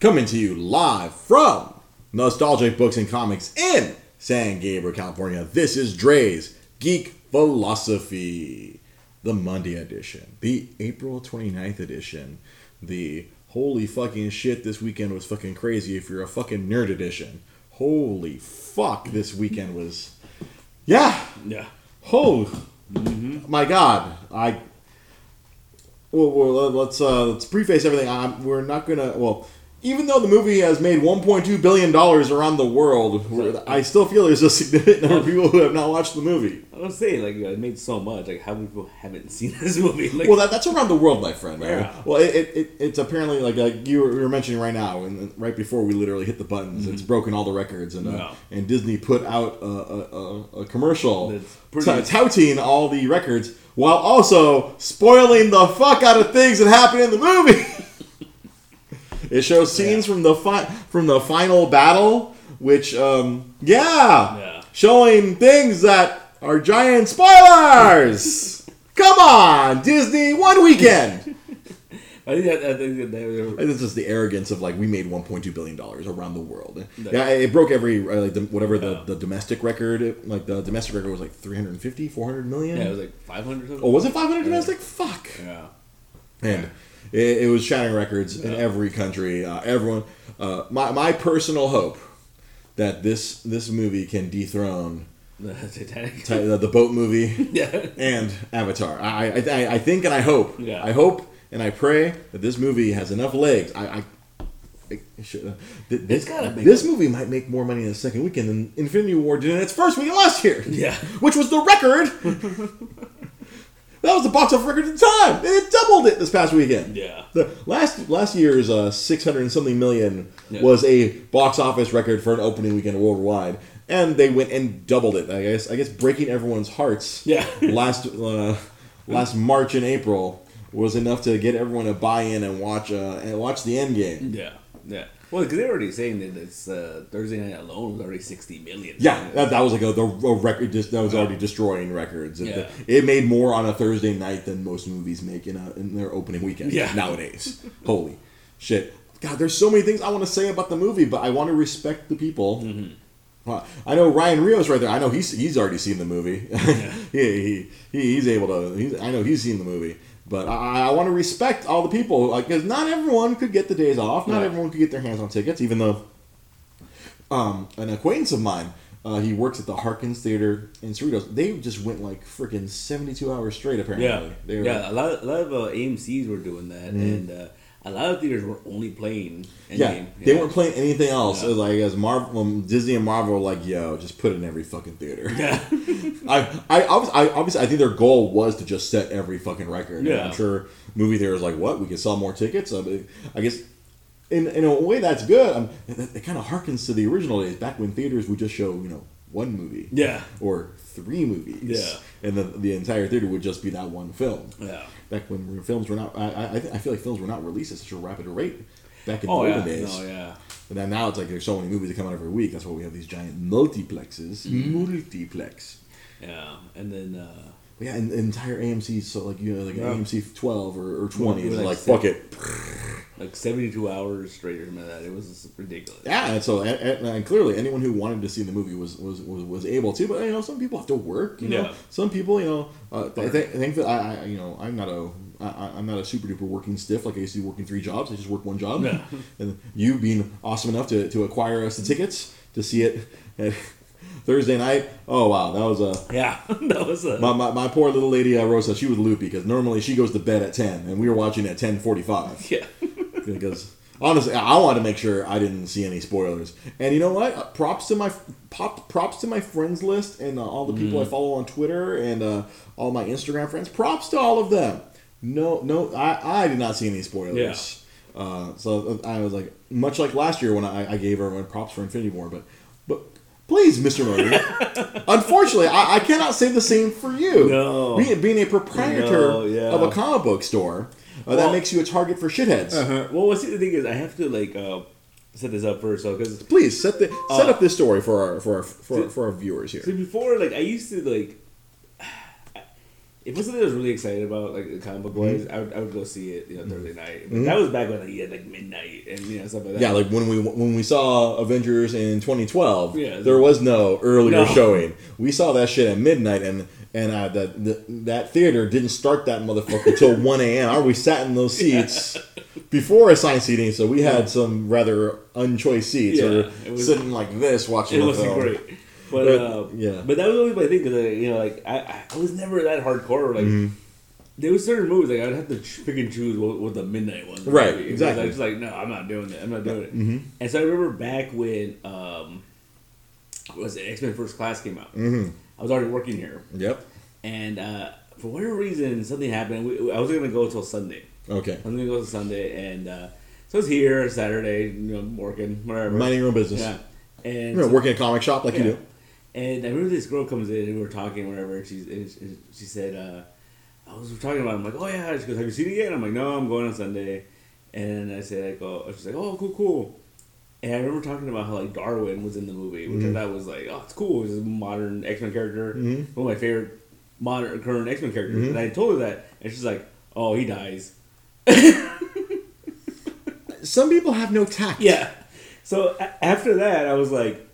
Coming to you live from Nostalgic Books and Comics in San Gabriel, California. This is Dre's Geek Philosophy, the Monday edition, the April 29th edition, the holy fucking shit, this weekend was fucking crazy if you're a fucking nerd edition. Holy fuck, this weekend was. Yeah! Yeah. Oh, my God! I. Well, well let's uh, let's preface everything. I'm, we're not gonna. Well, even though the movie has made 1.2 billion dollars around the world, I still feel there's a significant number of people who have not watched the movie. I was saying, like, it made so much. Like, how many people haven't seen this movie? Like, Well, that, that's around the world, my friend. Right? Yeah. Well, it, it, it, it's apparently like, like you were, you were mentioning right now, and right before we literally hit the buttons, it's broken all the records, and uh, and Disney put out a, a, a, a commercial t- touting all the records while also spoiling the fuck out of things that happen in the movie. it shows scenes from the fi- from the final battle, which um, yeah, Yeah. showing things that are giant spoilers. Come on, Disney, one weekend. I think that, I think that they were. This is the arrogance of like we made 1.2 billion dollars around the world. Yeah, it broke every uh, like the, whatever the, Yeah. the domestic record. like the domestic record was like 350, 400 million. Yeah, it was like 500 something. oh, was it 500 domestic? Fuck. Yeah. And it, it was shattering records in every country. Uh, everyone. Uh, my my personal hope that this this movie can dethrone The Titanic. ti- the, the boat movie yeah. and Avatar. I, I, I, think and I hope. Yeah. I hope and I pray that this movie has enough legs. I, I should, uh, this, this movie might make more money in the second weekend than Infinity War did in its first weekend last year. Yeah. Which was the record. that was the box office record at the time. It doubled it this past weekend. Yeah. The last last year's uh, six hundred and something million Yeah. was a box office record for an opening weekend worldwide, and they went and doubled it. I guess I guess breaking everyone's hearts. Yeah. last uh, last March and April was enough to get everyone to buy in and watch uh, and watch the end game. Yeah. Yeah. Well, because they're already saying that it's uh, Thursday night alone was already 60 million. Yeah, that, that was like a, the, a record. Just that was already destroying records. It, Yeah. it made more on a Thursday night than most movies make in, a, in their opening weekend. Yeah. nowadays. Holy shit! God, there's so many things I want to say about the movie, but I want to respect the people. Mm-hmm. I know Ryan Rios right there. I know he's he's already seen the movie. he, he, he he's able to. He's, I know he's seen the movie. But I, I want to respect all the people, like, because not everyone could get the days off. Not Yeah. everyone could get their hands on tickets, even though um, an acquaintance of mine. Uh, he works at the Harkins Theater in Cerritos. They just went like freaking seventy-two hours straight. Apparently, Yeah. They were, yeah. A lot, of, a lot of uh, AMC's were doing that, and uh, a lot of theaters were only playing. yeah. Endgame. They weren't playing anything else. Yeah. It was like as Marvel, um, Disney and Marvel were like, "Yo, just put it in every fucking theater." Yeah. I, I, obviously, I, obviously, I think their goal was to just set every fucking record. And Yeah. I'm sure movie theaters like, what? We can sell more tickets. I, mean, I guess, in, in a way, that's good. Um, it, it kind of harkens to the original days, back when theaters would just show, you know, one movie. Yeah. Or three movies. Yeah. And then the entire theater would just be that one film. Yeah. Back when films were not, I, I, I feel like films were not released at such a rapid rate back in Oh, the yeah. olden days. No, yeah. But then now it's like there's so many movies that come out every week. That's why we have these giant multiplexes. Mm-hmm. Multiplex. Yeah. And then, uh, Yeah, and, and entire AMC, so like you know, like Yeah. an AMC twelve or, or twenty, It was like like fuck it. like 72 hours straight or something like that. It was ridiculous. Yeah, and so and, and, clearly anyone who wanted to see the movie was, was, was, was able to, but you know some people have to work. You know, Yeah. some people you know. Uh, I think I think that I, I you know I'm not a I, I- I'm not a super duper working stiff like I used to be working three jobs. I just work one job. Yeah. And you being awesome enough to, to acquire us the tickets to see it at Thursday night. Oh wow, that was a Yeah. that was a. My, my, my poor little lady uh, Rosa, she was loopy because normally she goes to bed at ten, and we were watching at ten forty five. yeah. Because honestly, I wanted to make sure I didn't see any spoilers. And you know what? Uh, Props to my pop, props to my friends list and uh, all the people I follow on Twitter and uh, all my Instagram friends. Props to all of them. No, no, I, I did not see any spoilers. Yeah. Uh, so I was like, much like last year when I, I gave everyone props for Infinity War, but please, Mr. Murray. unfortunately, I, I cannot say the same for you. No. Being, being a proprietor No, yeah. of a comic book store, uh, that makes you a target for shitheads. Uh-huh. Well, what's the thing is, I have to like uh, set this up first, so because Please set the set Uh, up this story for our for our for, our, for our viewers here. so before, like I used to like, if it was something I was really excited about, like the comic book wise, I, would, I would go see it, you know, Thursday night. But Mhm. that was back when like, you had like midnight and you know stuff like that. Yeah, like when we when we saw Avengers in 2012, Yeah. there was no earlier No. showing. We saw that shit at midnight, and and uh, that the, that theater didn't start that motherfucker until 1 a.m. We sat in those seats before assigned seating, so we had some rather unchoice seats. Yeah, or was- sitting like this watching it wasn't great. But, uh, yeah. but that was always my thing because you know, like I, I- was never that hardcore. Like Mhm. there was certain movies like I'd have to pick and choose what, what the midnight would Right, because exactly. I was like, no, I'm not doing that. I'm not doing it. Mhm. And so I remember back when um, was it X Men First Class came out. Mhm. I was already working here, Yep. and uh, for whatever reason, something happened. We, I was gonna go till Sunday. Okay. I was gonna go till Sunday, and uh, so I was here Saturday, you know, working whatever. Minding your own business. Yeah, and You're so- working a comic shop like you do. And I remember this girl comes in and we were talking, whatever. And she and she- she said, uh, "I was talking about." It. I'm like, "Oh yeah." She goes, "Have you seen it yet?" I'm like, "No, I'm going on Sunday." And I said, "I go." She's like, "Oh, cool, cool." And I remember talking about how like Darwin was in the movie, which Mhm. I thought was like, "Oh, it's cool." He's a modern X Men character, Mhm. one of my favorite modern current X Men characters. Mhm. And I told her that, and she's like, "Oh, he dies." Some people have no tact. Yeah. So a- after that, I was like,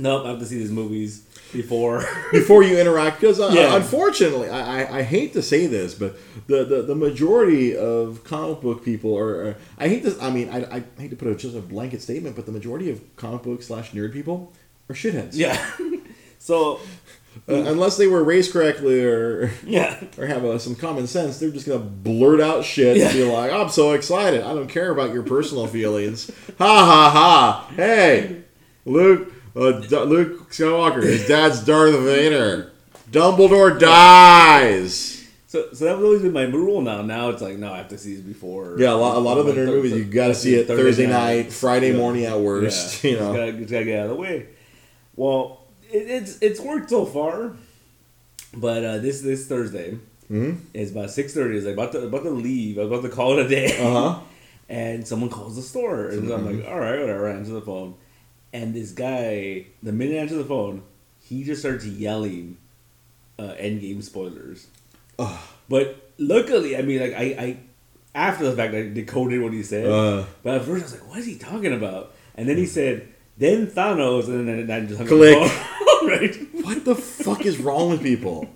"Nope, I have to see these movies before." before you interact because uh, Yeah. unfortunately I, I, I hate to say this but the, the, the majority of comic book people are I hate this I mean I, I hate to put a, just a blanket statement but the majority of comic book slash nerd people are shitheads yeah. so uh, unless they were raised correctly or yeah. or have uh, some common sense they're just gonna blurt out shit and be Yeah. like I'm so excited I don't care about your personal feelings ha ha ha hey Luke uh, D- Luke Skywalker his dad's Darth Vader Dumbledore dies So, so that was always been my rule. Now, now it's like no, I have to see these before. Yeah, a lot, a lot of the nerd movies you got to see it Thursday night, Friday Yeah. morning at worst. Yeah. You Just know, gotta, just gotta get out of the way. Well, it, it's it's worked so far, but uh, this this Thursday hmm is about six thirty. Is like about to about to leave. I'm about to call it a day. uh huh. and someone calls the store, and so I'm like, all right, whatever. I answer the phone, and this guy, the minute I answer the phone, he just starts yelling, uh, "Endgame spoilers." Ugh. But luckily, I mean, like I, I after the fact, I decoded what he said. Uh, but at first, I was like, "What is he talking about?" And then he said, "Then Thanos," and then I just hung Click. right? what the fuck is wrong with people?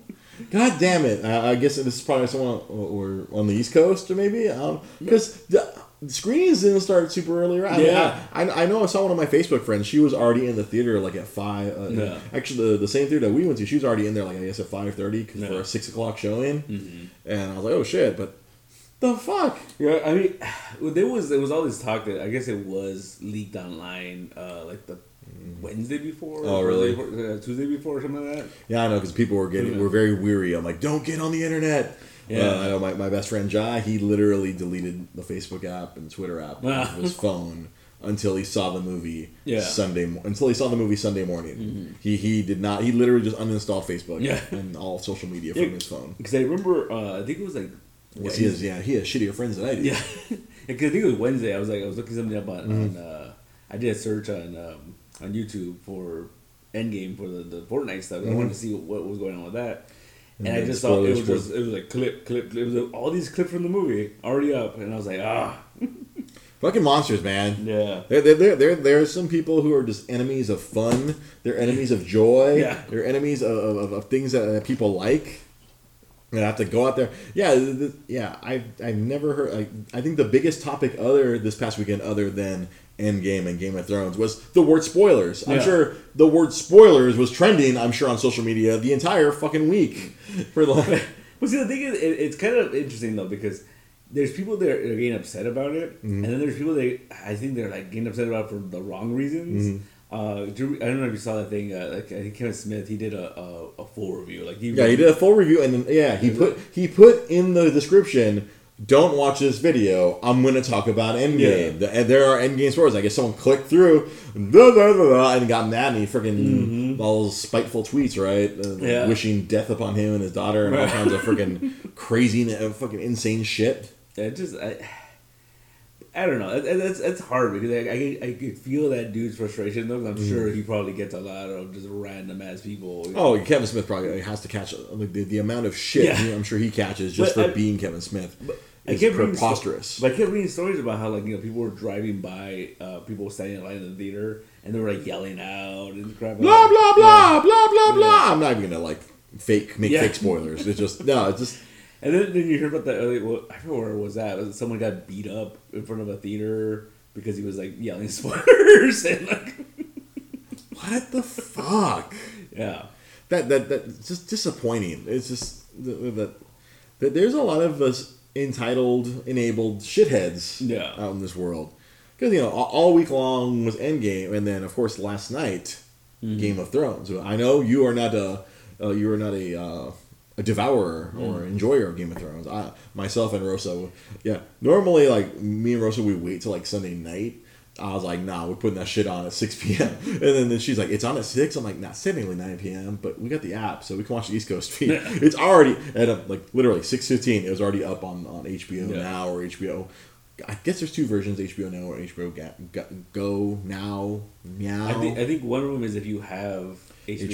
God damn it! I, I guess this is probably someone or on the East Coast or maybe I don't know. because the screenings didn't start super early. Right? I mean, Yeah. I, I, I know I saw one of my Facebook friends. She was already in the theater like at five. Uh, Yeah. Actually, the, the same theater that we went to, she was already in there like I guess at five thirty for Yeah. a six o'clock showing. Mm-hmm. And I was like, oh shit! But the fuck? Yeah, I mean, there was there was all this talk that I guess it was leaked online, uh, like the Wednesday before, Oh, or really? Thursday- uh, Tuesday before, or something like that. Yeah, I know because people were getting were very weary. I'm like, don't get on the internet. Yeah. Uh, I know my, my best friend Jai. He literally deleted the Facebook app and Twitter app Wow. off his phone until he saw the movie Yeah. Sunday. Until he saw the movie Sunday morning. He he did not. He literally just uninstalled Facebook Yeah. and all social media Yeah. from his phone. Because I remember, uh, I think it was like, Yes, he has. Yeah, he has shittier friends than I do. yeah, because I think it was Wednesday. I was like, I was looking something up on, Mm-hmm. on uh, I did a search on um, on YouTube for Endgame for the, the Fortnite stuff. I wanted to see what was going on with that. And, And I just thought it was just it was like clip clip. It was all these clips from the movie already up, and I was like, ah, Fucking monsters, man. yeah, There, there, there, there, are some people who are just enemies of fun. They're enemies of joy. Yeah. They're enemies of, of, of things that people like. And I have to go out there. Yeah, th- th- yeah. I've, I've never heard. I, I think the biggest topic other this past weekend, other than Endgame and Game of Thrones, was the word spoilers. I'm Yeah. sure the word spoilers was trending. I'm sure on social media the entire fucking week. For like, But see, the thing is, it, it's kind of interesting though because there's people that are getting upset about it, Mm-hmm. and then there's people that I think they're like getting upset about for the wrong reasons. Mm-hmm. Uh, you- I don't know if you saw that thing. Uh, like I think Kevin Smith, he did a, a, a full review. Like he yeah, he did a full review, and then yeah, he put he put in the description. Don't watch this video. I'm going to talk about Endgame. Yeah. The, there are Endgame spoilers. I guess someone clicked through blah, blah, blah, and got mad and he freaking all those spiteful tweets, right? Uh, Mm-hmm. Yeah. Wishing death upon him and his daughter and all kinds of freaking crazy, uh, fucking insane shit. I just I, I don't know. It, it- it's it's hard because I, I I could feel that dude's frustration though. I'm sure he probably gets a lot of just random ass people. Mm-hmm. Oh, Kevin Smith probably has to catch like the, the amount of shit Yeah. I'm sure he catches just But for I- being Kevin Smith. I kept reading sto- preposterous. But I kept reading stories about how like you know people were driving by, uh, people standing in line in the theater, and they were like yelling out and crap. blah blah blah Yeah. blah blah blah. Yeah. I'm not even gonna like fake make Yeah. fake spoilers. It's just no, it's just And then, then you hear about that. Well, I forget where it was that. Was someone got beat up in front of a theater because he was like yelling spoilers and like what the fuck. yeah. That that that's just disappointing. It's just that that, that there's a lot of us entitled, enabled shitheads Yeah. out in this world. Because you know, all, all week long was Endgame, and then of course last night, Mm-hmm. Game of Thrones. I know you are not a uh, you are not a uh, a devourer or Mm. enjoyer of Game of Thrones. I myself and Rosa, yeah. Normally, like me and Rosa, we wait till like Sunday night. I was like, nah, we're putting that shit on at 6 p.m. And then, then she's like, it's on at 6. I'm like, nah, it's technically 9 p.m., but we got the app, so we can watch the East Coast feed. it's already, at uh, like, literally 6.15, it was already up on, on HBO Yeah. Now or HBO. I guess there's two versions, HBO Now or HBO Ga- Ga- Go Now, Meow. I think I think one of them is if you have HBO,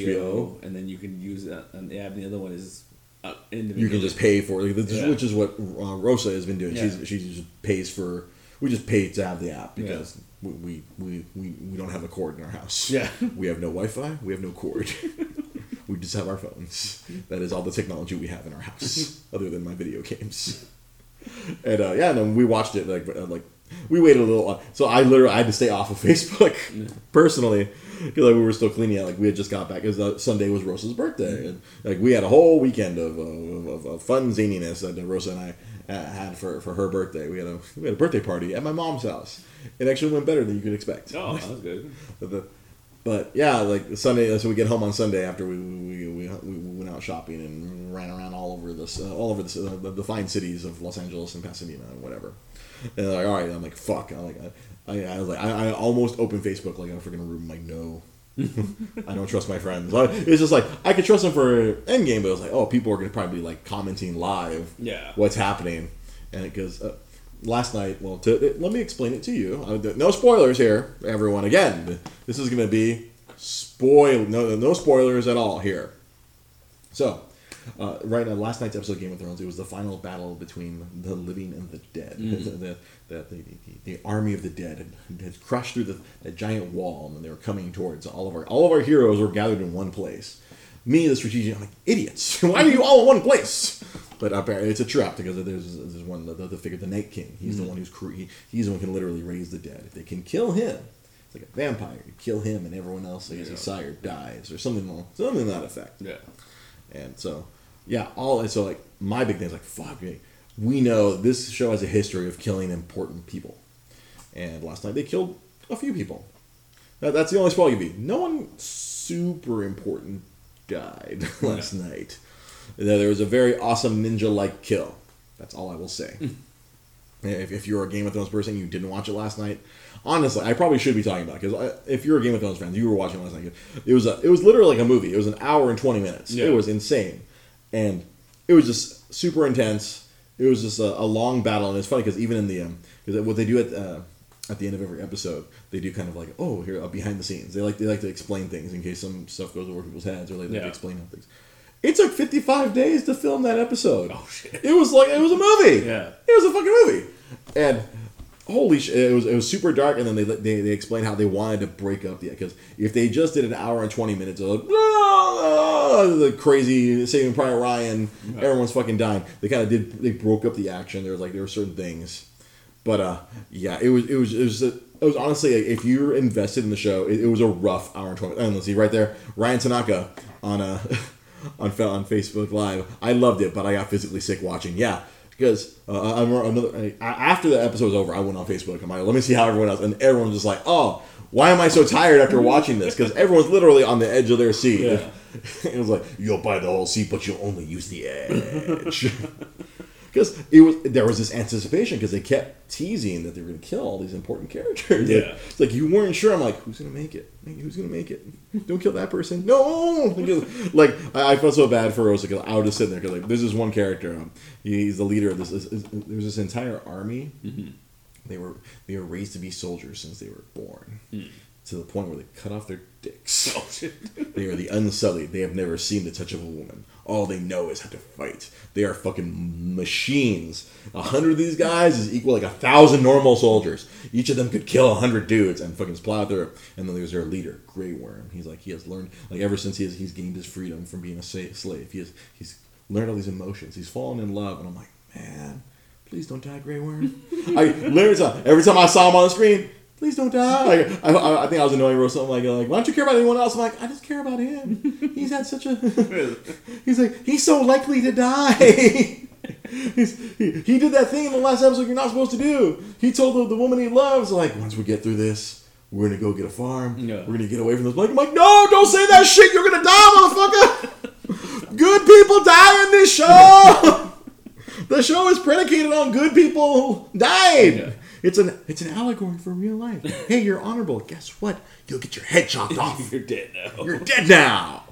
HBO. and then you can use that on app. The other one is uh, you can just pay for it, like, Yeah. which is what uh, Rosa has been doing. Yeah. She's she just pays for. We just pay to have the app because we, we, we, we, we don't have a cord in our house. Yeah. we have no Wi-Fi. We have no cord. we just have our phones. That is all the technology we have in our house, other than my video games. And uh, yeah, and then we watched it like uh, like we waited a little. uh, So I literally I had to stay off of Facebook personally because like, we were still cleaning out. Like we had just got back because uh, Sunday was Rosa's birthday, and like we had a whole weekend of uh, of, of, fun zaniness that Rosa and I uh, had for, for her birthday. We had a we had a birthday party at my mom's house. It actually went better than you could expect. Oh, that was good. But, the, but yeah, like Sunday, so we get home on Sunday after we we, we, we went out shopping and ran around all over this, uh, all over this, uh, the, the fine cities of Los Angeles and Pasadena and whatever. And like, all right, I'm like, fuck. I'm like, I, I, I was like, I, I almost opened Facebook like in a freaking room. I'm like, no. I don't trust my friends. It's just like I could trust them for Endgame, but it was like, oh, people are gonna probably be like commenting live Yeah. what's happening, and it because uh, last night, well, to, let me explain it to you. No spoilers here, everyone. Again, this is going to be spoil. No, no spoilers at all here. So, uh, right now, last night's episode of Game of Thrones, it was the final battle between the living and the dead. The, the, the, the, the army of the dead had, had crushed through the, the giant wall, and they were coming towards all of our all of our heroes were gathered in one place. Me, the strategic, I'm like idiots. Why are you all in one place? But apparently, it's a trap because there's there's one the, the figure, the Night King. He's the hmm. one who's cre- he, he's the one who can literally raise the dead. If they can kill him, it's like a vampire. You kill him, and everyone else, I guess, Yeah. his sire dies or something, al- something to that effect. Yeah. And so, yeah, all and so like my big thing is like, fuck me. We know this show has a history of killing important people, and last night they killed a few people. That, that's the only spoil you be. No one super important died last night. There there was a very awesome ninja-like kill. That's all I will say. if, if you're a Game of Thrones person, you didn't watch it last night. Honestly, I probably should be talking about because if you're a Game of Thrones fan, you were watching last night. It was a, it was literally like a movie. It was an hour and twenty minutes. Yeah. It was insane, and it was just super intense. It was just a, a long battle, and it's funny because even in the um, what they do at uh, at the end of every episode, they do kind of like oh here uh, behind the scenes. They like they like to explain things in case some stuff goes over people's heads, or they like Yeah. to explain things. It took 55 days to film that episode. Oh, shit. It was like it was a movie. Yeah. It was a fucking movie. And holy shit, it was it was super dark. And then they they, they explained how they wanted to break up the because if they just did an hour and 20 minutes of like, "Ah," the crazy Saving Private Ryan, everyone's fucking dying. They kind of did they broke up the action. There was like there were certain things, but uh yeah, it was it was it was. it was honestly, if you're invested in the show, it, it was a rough hour and twenty. And let's see, right there, Ryan Tanaka on uh, on Fa- on Facebook Live. I loved it, but I got physically sick watching. Yeah, because uh, I'm another I- after the episode was over, I went on Facebook. I'm like, let me see how everyone else, and everyone's just like, oh, why am I so tired after watching this? Because everyone's literally on the edge of their seat. Yeah. it was like you'll buy the whole seat, but you'll only use the edge. Because it was there was this anticipation because they kept teasing that they were going to kill all these important characters. Yeah. it's like you weren't sure. I'm like, who's going to make it? Who's going to make it? Don't kill that person. No. Like I, I felt so bad for Rosa because I was just sitting there because like this is one character. Um, he's the leader of this. this, this there's this entire army they were they were raised to be soldiers since they were born, Hmm. To the point where they cut off their dicks. Oh. They are the unsullied. They have never seen the touch of a woman. All they know is how to fight. They are fucking machines. A hundred of these guys is equal like a thousand normal soldiers. Each of them could kill a hundred dudes and fucking plow through. And then there's their leader, Grey Worm. He's like he has learned like ever since he has, he's gained his freedom from being a slave. He has he's learned all these emotions. He's fallen in love, and I'm like, man, please don't die, Grey Worm. I literally every time I saw him on the screen. Please don't die. Like, I, I, I think I was annoying or something like, like, why don't you care about anyone else? I'm like, I just care about him. He's had such a. he's like, he's so likely to die. he, he did that thing in the last episode you're not supposed to do. He told the, the woman he loves, like, once we get through this, we're gonna go get a farm. Yeah. We're gonna get away from this. Like, I'm like, no, don't say that shit. You're gonna die, motherfucker. good people die in this show. the show is predicated on good people dying. Yeah. It's an it's an allegory for real life. Hey, you're honorable. Guess what? You'll get your head chopped off. You're dead now. You're dead now.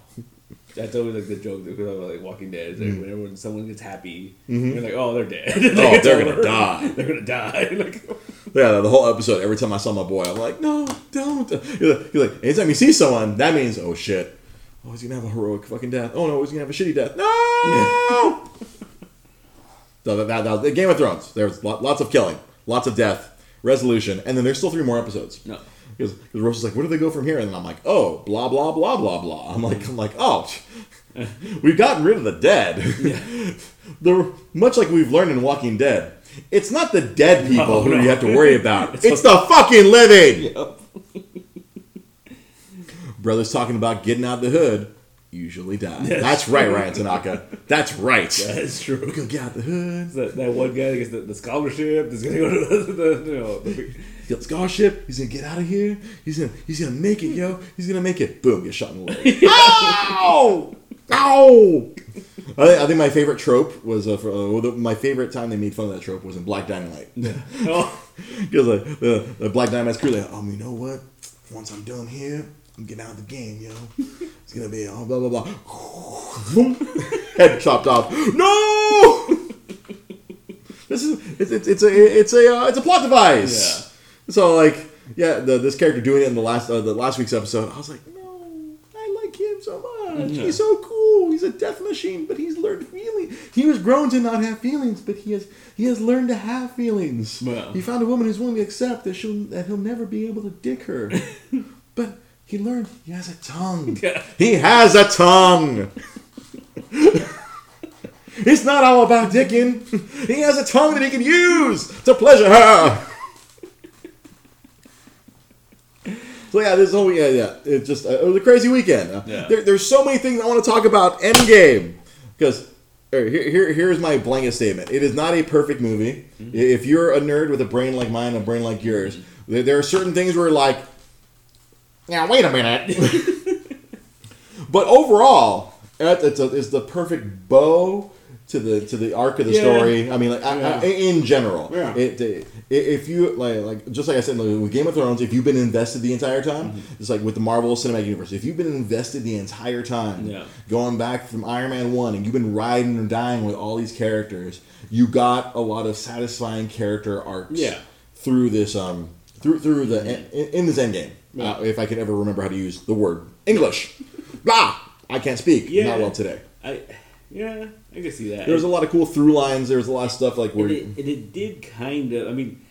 That's always like the joke because of like Walking Dead. Is like whenever someone gets happy, you're like, oh, they're dead. Mm-hmm. Oh, Like, it's they're gonna die. They're gonna die. Yeah, the whole episode. Every time I saw my boy, I'm like, no, don't. He's like, he's like, anytime you see someone, that means, oh shit, oh he's gonna have a heroic fucking death. Oh no, he's gonna have a shitty death. No. so that, that, that Game of Thrones. There's lo- lots of killing, lots of death, resolution, and then there's still three more episodes. no. Because Rose is like, where do they go from here? And then I'm like, oh, blah blah blah blah blah. I'm like, I'm like, oh, we've gotten rid of the dead. the much like we've learned in Walking Dead, it's not the dead people No, who no. you have to worry about. It's, It's the fucking living. Yep. Brothers talking about getting out the hood usually die. Yes. That's right, Ryan Tanaka. That's right. That's true. We're gonna get out the hood. That, that one guy that gets the, the scholarship is gonna go to the, the you know the big, He's scholarship. He's gonna get out of here. He's gonna he's gonna make it, yo. He's gonna make it. Boom, get shot in the leg. Ow! Ow! I think, I think my favorite trope was uh, for, uh, the, my favorite time they made fun of that trope was in Black Dynamite. oh, Because like, the, the Black Dynamite's crew like, um, you know what? Once I'm done here, I'm getting out of the game, yo. It's gonna be all blah blah blah. Boom. Head chopped off. No. this is it's, it's, it's a it's a uh, it's a plot device. Yeah. So like yeah, the, this character doing it in the last uh, the last week's episode, I was like, no, I like him so much. Yeah. He's so cool. He's a death machine, but he's learned feelings. He was grown to not have feelings, but he has he has learned to have feelings. Well. He found a woman who's willing to accept that she'll that he'll never be able to dick her, but he learned he has a tongue. Yeah. He has a tongue. it's not all about dicking. He has a tongue that he can use to pleasure her. So yeah, this whole yeah yeah it just uh, it was a crazy weekend. Uh, Yeah. There, there's so many things I want to talk about. Endgame because here, here here's my blanket statement. It is not a perfect movie. Mm-hmm. If you're a nerd with a brain like mine, a brain like yours, there, there are certain things where like, now wait a minute. but overall, it's, a, it's the perfect bow to the to the arc of the Yeah. story. I mean, like I- I- in general, Yeah. it, it- if you like like just like I said like, with Game of Thrones, if you've been invested the entire time, Mm-hmm. it's like with the Marvel Cinematic Universe. If you've been invested the entire time, Yeah. going back from Iron Man one, and you've been riding and dying with all these characters, you got a lot of satisfying character arcs. Yeah. Through this um through through the in, in this end game. Yeah. Uh, if I could ever remember how to use the word English, blah. I can't speak. Yeah. Not well today. I yeah, I can see that. There was a lot of cool through lines. There was a lot of stuff like where and it, and it did kind of. I mean,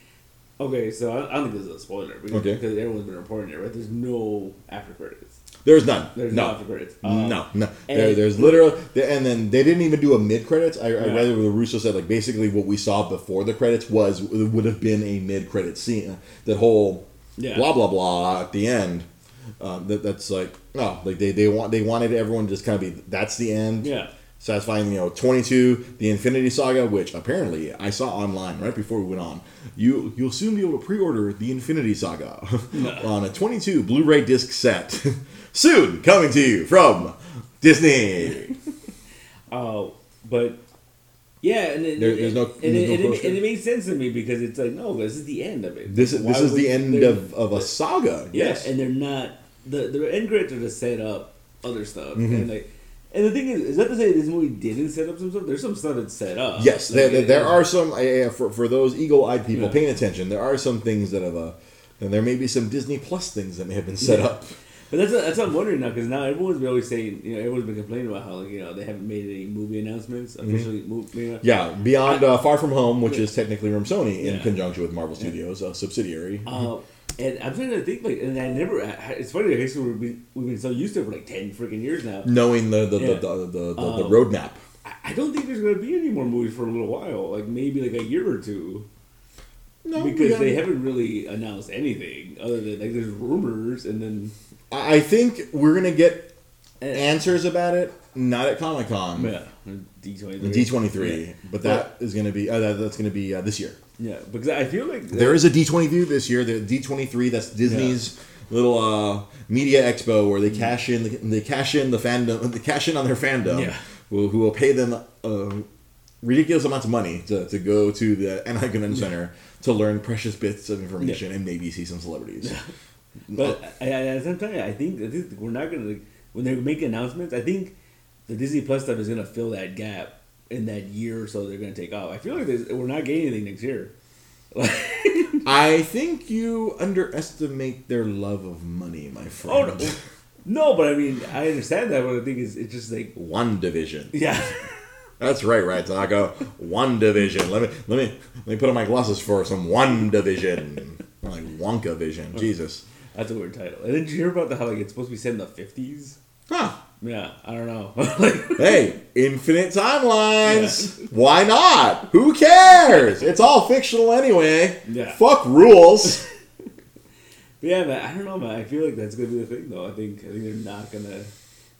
okay, so I, I don't think this is a spoiler because, Okay. because everyone's been reporting it, right? There's no after credits. there's none. There's no, no. after credits. Um, no, no. There, there's literally, and then they didn't even do a mid credits. I, I Yeah. read what Russo said, like basically what we saw before the credits was would have been a mid credit scene. That whole Yeah. blah blah blah at the end. Um, that, that's like no, like they, they want they wanted everyone to just kind of be that's the end. Yeah. satisfying you know 22 the infinity saga which apparently i saw online right before we went on you you'll soon be able to pre-order the infinity saga on a 22 blu-ray disc set soon coming to you from disney Oh, but yeah, and it, There- it- there's no- and, there's it, no and, it, and it made sense to me because it's like no, this is the end of it. this is Why this is the end of, of a saga Yeah, yes and they're not the the end credits are to set up other stuff, Mm-hmm. and like And the thing is, is that to say this movie didn't set up some stuff? There's some stuff that's set up. Yes, Like, there, there, there are some. Uh, for for those eagle-eyed people Yeah. paying attention, there are some things that have. Uh, and there may be some Disney Plus things that may have been set Yeah. up. But that's that's what I'm wondering now because now everyone's been always saying you know everyone's been complaining about how like you know they haven't made any movie announcements officially. Move, you know, Mm-hmm. Yeah, beyond uh, Far From Home, which is technically from Sony in Yeah. conjunction with Marvel Studios, a subsidiary. Uh, and I'm trying to think like, and I never. It's funny. I guess we've been, we've been so used to it for like ten freaking years now. knowing the the, Yeah. the, the, the, the, the Um, roadmap. I, don't think there's gonna be any more movies for a little while. Like maybe like a year or two. No, because yeah. they haven't really announced anything other than like there's rumors and then I think we're gonna get Eh. answers about it. Not at Comic Con, yeah D twenty the D twenty three, but that is gonna be uh, that, that's gonna be uh, this year. yeah because I feel like There is a D twenty three this year. The D twenty three that's Disney's little uh, media expo where they cash in the, they cash in the fandom they cash in on their fandom. Yeah. Who, who will pay them uh, ridiculous amounts of money to, to go to the Anaheim Convention Center to learn precious bits of information and maybe see some celebrities. But I, I, at the same time, I think that this, we're not gonna like, when they make announcements. I think the Disney Plus stuff is gonna fill that gap in that year or so. They're gonna take off. I feel like we're not getting anything next year. I think you underestimate their love of money, my friend. oh no, no, but I mean, I understand that. But I think is it's just like WandaVision. yeah, That's right, right, Taco. WandaVision. Let me let me let me put on my glasses for some WandaVision. Like Wonka vision. Jesus. That's a weird title. And then did you hear about the how like it's supposed to be set in the fifties? Huh. Yeah, I don't know. like, Hey, infinite timelines. Why not? Who cares? It's all fictional anyway. Yeah. Fuck rules. But yeah, man, I don't know, man. I feel like that's gonna be the thing, though. I think I think they're not gonna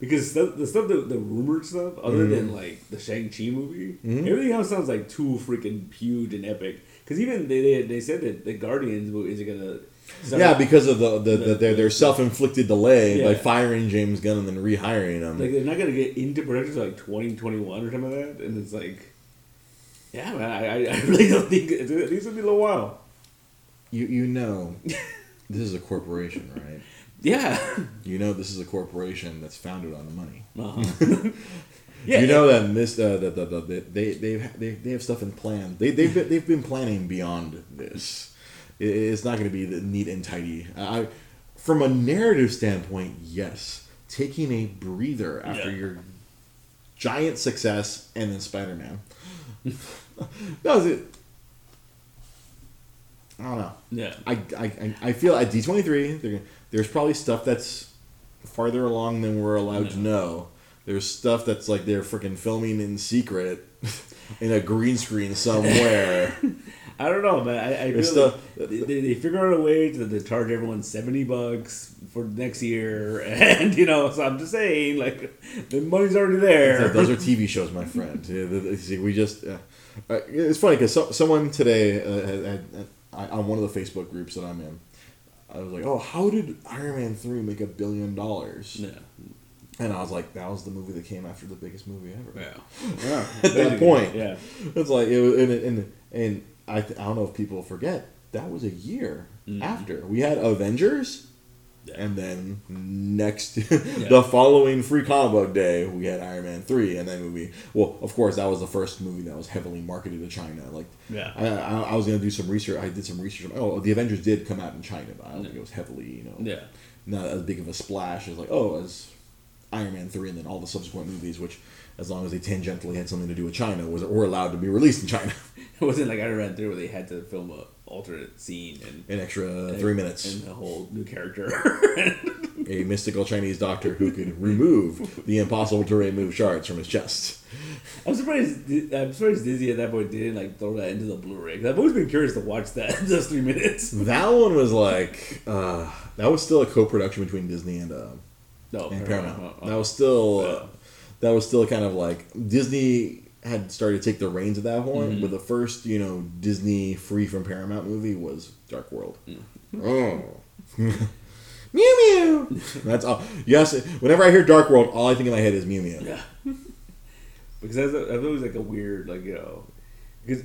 because stuff, the stuff, the, the rumored stuff, other Mm-hmm. than like the Shang Chi movie, everything else sounds like too freaking huge and epic. Because even they, they they said that the Guardians movie is gonna yeah, because of the, the, the, The- their, their self inflicted delay by firing James Gunn and then rehiring him. like they're not gonna get into production until like twenty twenty one or something like that, and it's like. Yeah, man, I, I- really don't think needs to be a little while. you you know, this is a corporation, right? Yeah, You know, this is a corporation that's founded on money. uh-huh. yeah. you know that this uh, that the, the, the, they they they they have stuff in plan. They they've been, they've been planning beyond this. It, it's not going to be the neat and tidy. I, from a narrative standpoint, yes, taking a breather after Yeah. your giant success and then Spider Man. that was it. I don't know. yeah. I, I, I- I feel at D twenty three there's probably stuff that's farther along than we're allowed to know. There's stuff that's like they're freaking filming in secret in a green screen somewhere. I don't know, man. I, I feel It's like the- they, they, they figure out a way to, to charge everyone seventy bucks for next year, and you know. So I'm just saying, like, the money's already there. Those are TV shows, my friend. Yeah, the- the- see, We just uh, uh, it's funny because so, someone today uh, had, had, I, on one of the Facebook groups that I'm in, I was like, "Oh, how did Iron Man three make a billion dollars?" yeah, And I was like, "That was the movie that came after the biggest movie ever." yeah, yeah. At that point, yeah, It's like it was, and and, and I, th- I don't know if people forget that was a year Mhm. after we had Avengers, Yeah. and then next the following Free Comic Book Day we had Iron Man three, and that movie. well of course that was the first movie that was heavily marketed to China. Like Yeah. I, I, I was gonna do some research. I did some research. Oh, the Avengers did come out in China, but I don't think it was heavily you know yeah. not as big of a splash as like oh as Iron Man three and then all the subsequent movies, which as long as they tangentially had something to do with China, was were allowed to be released in China. It wasn't like Iron Man three where they had to film a alternate scene and An extra three minutes. and a whole new character. A mystical Chinese doctor who could remove the impossible to remove shards from his chest. I'm surprised. I'm surprised Disney at that point didn't like throw that into the Blu-ray. I've always been curious to watch that those three minutes. That one was like uh, that was still a co-production between Disney and uh, No, and Paramount. Paramount. Oh, That was still uh, that was still kind of like Disney had started to take the reins at that point. Mhm. But the first you know Disney free from Paramount movie was Dark World. Mm. Oh. Mew Mew. That's all. Yes. Whenever I hear Dark World, all I think in my head is Mew Mew. Yeah. because that's, that's always like a weird, like you know, because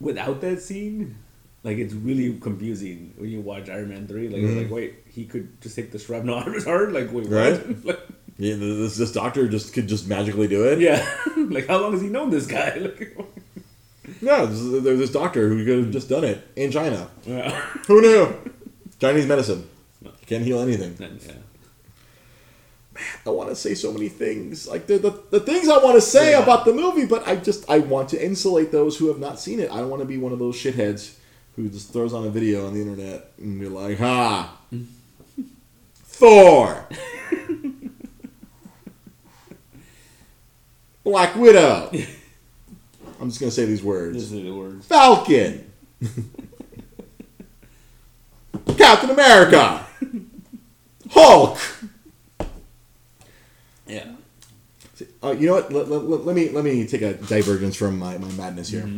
without that scene, like it's really confusing when you watch Iron Man three. Like, Mhm. like wait, he could just take the shrapnel out of his heart. Like, wait, what? Right. like, Yeah, this this doctor just could just magically do it. Yeah, like how long has he known this guy? Like, Yeah, there's this doctor who could have just done it in China. yeah. Who knew? Chinese medicine can't heal anything. yeah. I want to say so many things, like the the, the things I want to say Yeah. about the movie, but I just I want to insulate those who have not seen it. I don't want to be one of those shitheads who just throws on a video on the internet and be like, "Ha, Thor, Black Widow." I'm just gonna say these words. These are the words. Falcon, Captain America, Hulk. Yeah. Uh, you know what? Let, let, let- me let me take a divergence from my, my madness here.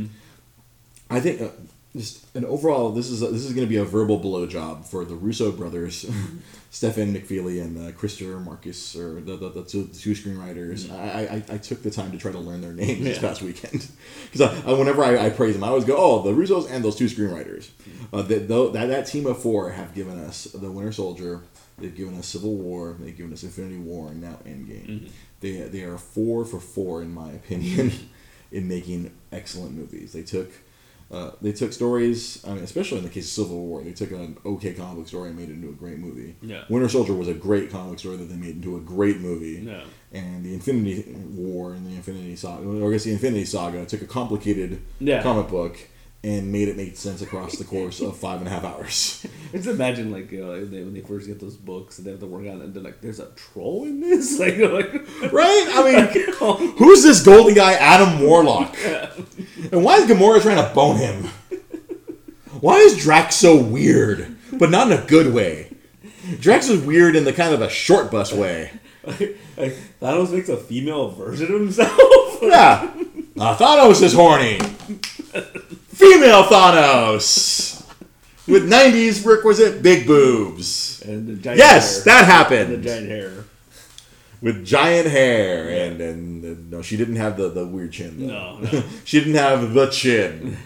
I think uh, just an overall this is a, this is going to be a verbal blowjob for the Russo brothers, Stefan McFeely and uh, Christopher Marcus, or the, the, the, two, the two screenwriters. I, I I took the time to try to learn their names this past weekend because I, I, whenever I, I praise them, I always go, oh, the Russos and those two screenwriters. Uh, that, that that team of four have given us the Winter Soldier. They've given us Civil War. They've given us Infinity War, and now Endgame. They they are four for four in my opinion in making excellent movies. They took uh, they took stories. I mean, especially in the case of Civil War, they took an okay comic book story and made it into a great movie. Yeah. Winter Soldier was a great comic book story that they made into a great movie. Yeah. And the Infinity War and the Infinity Saga, or I guess the Infinity Saga, took a complicated Yeah. comic book and made it make sense across the course of five and a half hours. Just imagine like you know they, when they first get those books and they have to work on it and they're like, "There's a troll in this." Like, like right? I mean, oh, who's this golden guy, Adam Warlock? And why is Gamora trying to bone him? Why is Drax so weird, but not in a good way? Drax is weird in the kind of a short bus way. like, like Thanos makes a female version of himself. Yeah. Uh, Thanos is horny. Female Thanos. With 90s requisite big boobs. and the giant Yes, hair. that And the happened. giant hair. With giant hair. And, and, and no, she didn't have the, the weird chin. Though. No, no. she didn't have the chin.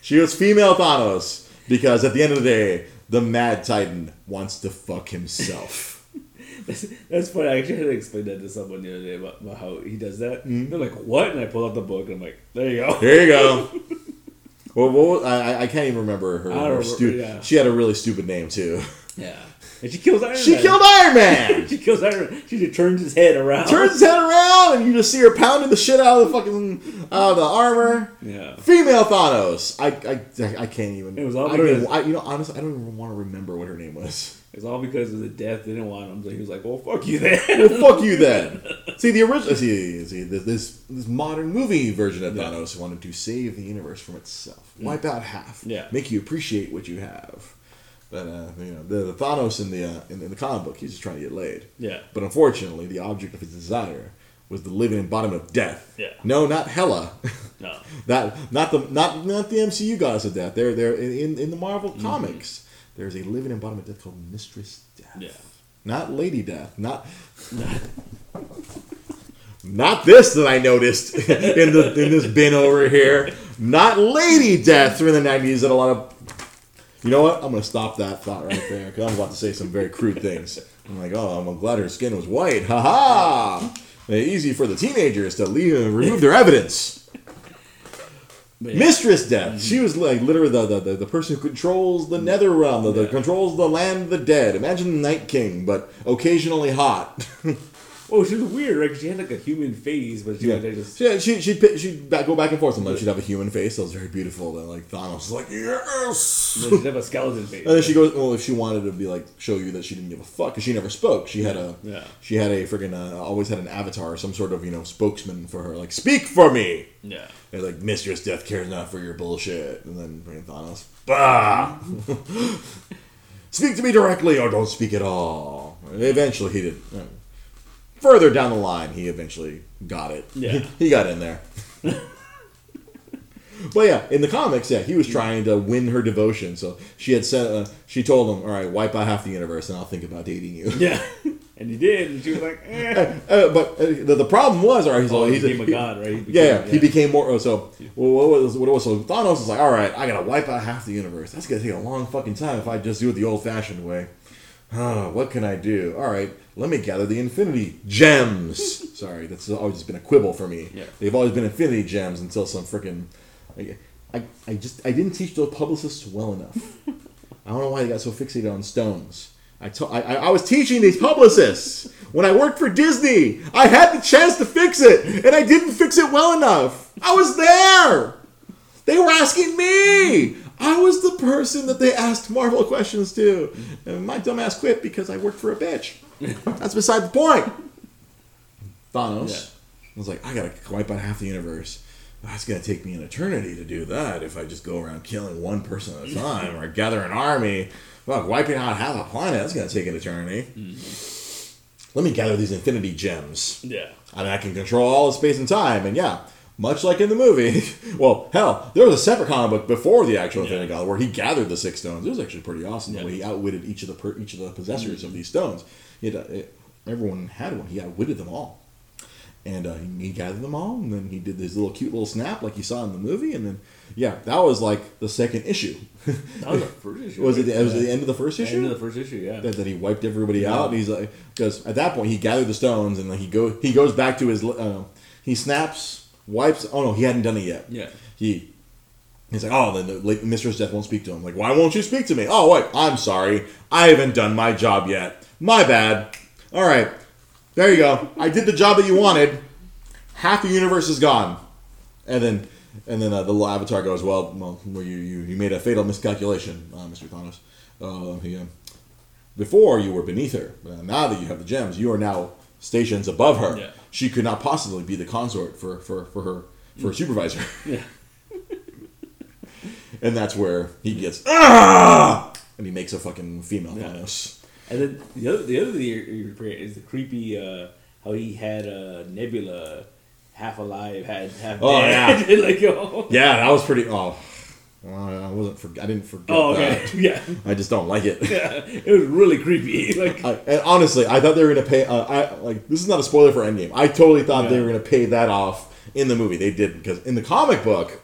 She was female Thanos because at the end of the day, the Mad Titan wants to fuck himself. That's, that's funny. I actually had to explain that to someone the other day about, about how he does that. Mm-hmm. They're like, "What?" And I pull out the book and I'm like, "There you go." Here you go. Well, what was, I, I- can't even remember her. Her stu- yeah. She had a really stupid name too. Yeah. And she kills Iron She Man. killed Iron Man. She kills Iron Man. She just turns his head around. Turns his head around, and you just see her pounding the shit out of the fucking out of the armor. Yeah. Female Thanos. I, I, I can't even. It was all I don't even. I, you know, honestly, I don't even want to remember what her name was. It's all because of the death. They didn't want him. So he was like, "Well, fuck you then." Well, fuck you then. See the original. See, see this, this this modern movie version of Yeah. Thanos wanted to save the universe from itself, wipe out half, Yeah. make you appreciate what you have. But uh, you know, the, the Thanos in the uh, in, in the comic book, he's just trying to get laid. Yeah. But unfortunately, the object of his desire was the living embodiment of death. Yeah. No, not Hela. No. that not the not not the MCU goddess of death. They're they're in, in, in the Marvel comics. There's a living embodiment of death called Mistress Death. Yeah. Not Lady Death. Not not this that I noticed in the in this bin over here. Not Lady Death from the nineties that a lot of you know what? I'm gonna stop that thought right there because I'm about to say some very crude things. I'm like, oh, I'm glad her skin was white. Ha ha! Easy for the teenagers to leave and remove their evidence. Yeah. Mistress Death. Mm-hmm. She was like literally the, the, the, the person who controls the mm-hmm. nether realm, the, the controls the land of the dead. Imagine the Night King, but occasionally hot. Oh, she was weird, right? she had like a human face, but she yeah. was like just. She, she, she'd, she'd back, go back and forth. Sometimes she'd have a human face that was very beautiful. Then like Thanos was like, yes. She'd have a skeleton face. And then she goes, well, if she wanted to be like show you that she didn't give a fuck because she never spoke. She had a, Yeah. she had a friggin' uh, always had an avatar, some sort of you know spokesman for her. Like, speak for me. Yeah. And like Mistress Death cares not for your bullshit. And then bring Thanos. Bah! speak to me directly or don't speak at all. And eventually he did. Uh, Further down the line, he eventually got it. Yeah. he got in there. but yeah, in the comics, yeah, he was trying to win her devotion. So she had said, uh, she told him, "All right, wipe out half the universe, and I'll think about dating you." Yeah. And he did, and she was like, eh. Uh, but uh, the, the problem was, all right, he's, Oh, he's he became a god, right? He became- yeah, yeah, he became more. oh, So well, what was what was? So Thanos is like, all right, I gotta wipe out half the universe. That's gonna take a long fucking time if I just do it the old-fashioned way. Oh, what can I do? All right, let me gather the Infinity Gems. Sorry, that's always just been a quibble for me. Yeah. They've always been Infinity Gems until some freaking. I, I, I just I didn't teach those publicists well enough. I don't know why they got so fixated on stones. I, to, I I was teaching these publicists when I worked for Disney. I had the chance to fix it, and I didn't fix it well enough. I was there. They were asking me. I was the person that they asked Marvel questions to, and my dumbass quit because I worked for a bitch. That's beside the point. Thanos. Yeah. I was like, I gotta wipe out half the universe. That's gonna take me an eternity to do that if I just go around killing one person at a time or gather an army. Fuck, wiping out half a planet, that's gonna take an eternity. Mm-hmm. Let me gather these infinity gems. Yeah. And I can control all of space and time. And yeah, much like in the movie, well, hell, there was a separate comic book before the actual Yeah. Infinity Gauntlet where he gathered the six stones. It was actually pretty awesome the Yeah. Mm-hmm. way he outwitted each of the per, each of the possessors of these stones. It, everyone had one. He outwitted them all. And uh, he, he gathered them all, and then he did this little cute little snap like you saw in the movie, and then yeah, that was like the second issue. That was the first issue. was it? The, was it the end of the first issue? End of the first issue, yeah. that, that he wiped everybody Yeah. out. And he's like, because at that point he gathered the stones and then he go he goes back to his uh, he snaps wipes. Oh no, he hadn't done it yet. Yeah. He he's like, oh, then the late Mistress Death won't speak to him. Like, why won't you speak to me? Oh wait, I'm sorry, I haven't done my job yet. My bad. All right, there you go. I did the job that you wanted. Half the universe is gone, and then. And then uh, the little avatar goes, well, well, you, you, you made a fatal miscalculation, uh, Mr. Thanos. Uh, he, um, before you were beneath her. Now that you have the gems, you are now stations above her. Yeah. She could not possibly be the consort for, for, for her for a supervisor. Yeah. and that's where he gets ah, and he makes a fucking female Yeah. Thanos. And then the other the other thing you're, you're forgetting is the creepy uh, how he had uh, Nebula half alive, had half Oh, dead. like oh. Yeah, that was pretty. Oh, well, I wasn't. For, I didn't forget. Oh okay. that. Yeah. I just don't like it. Yeah. It was really creepy. Like I, and honestly, I thought they were gonna pay. Uh, I like this is not a spoiler for Endgame. I totally thought they were gonna pay that off in the movie. They didn't because in the comic book,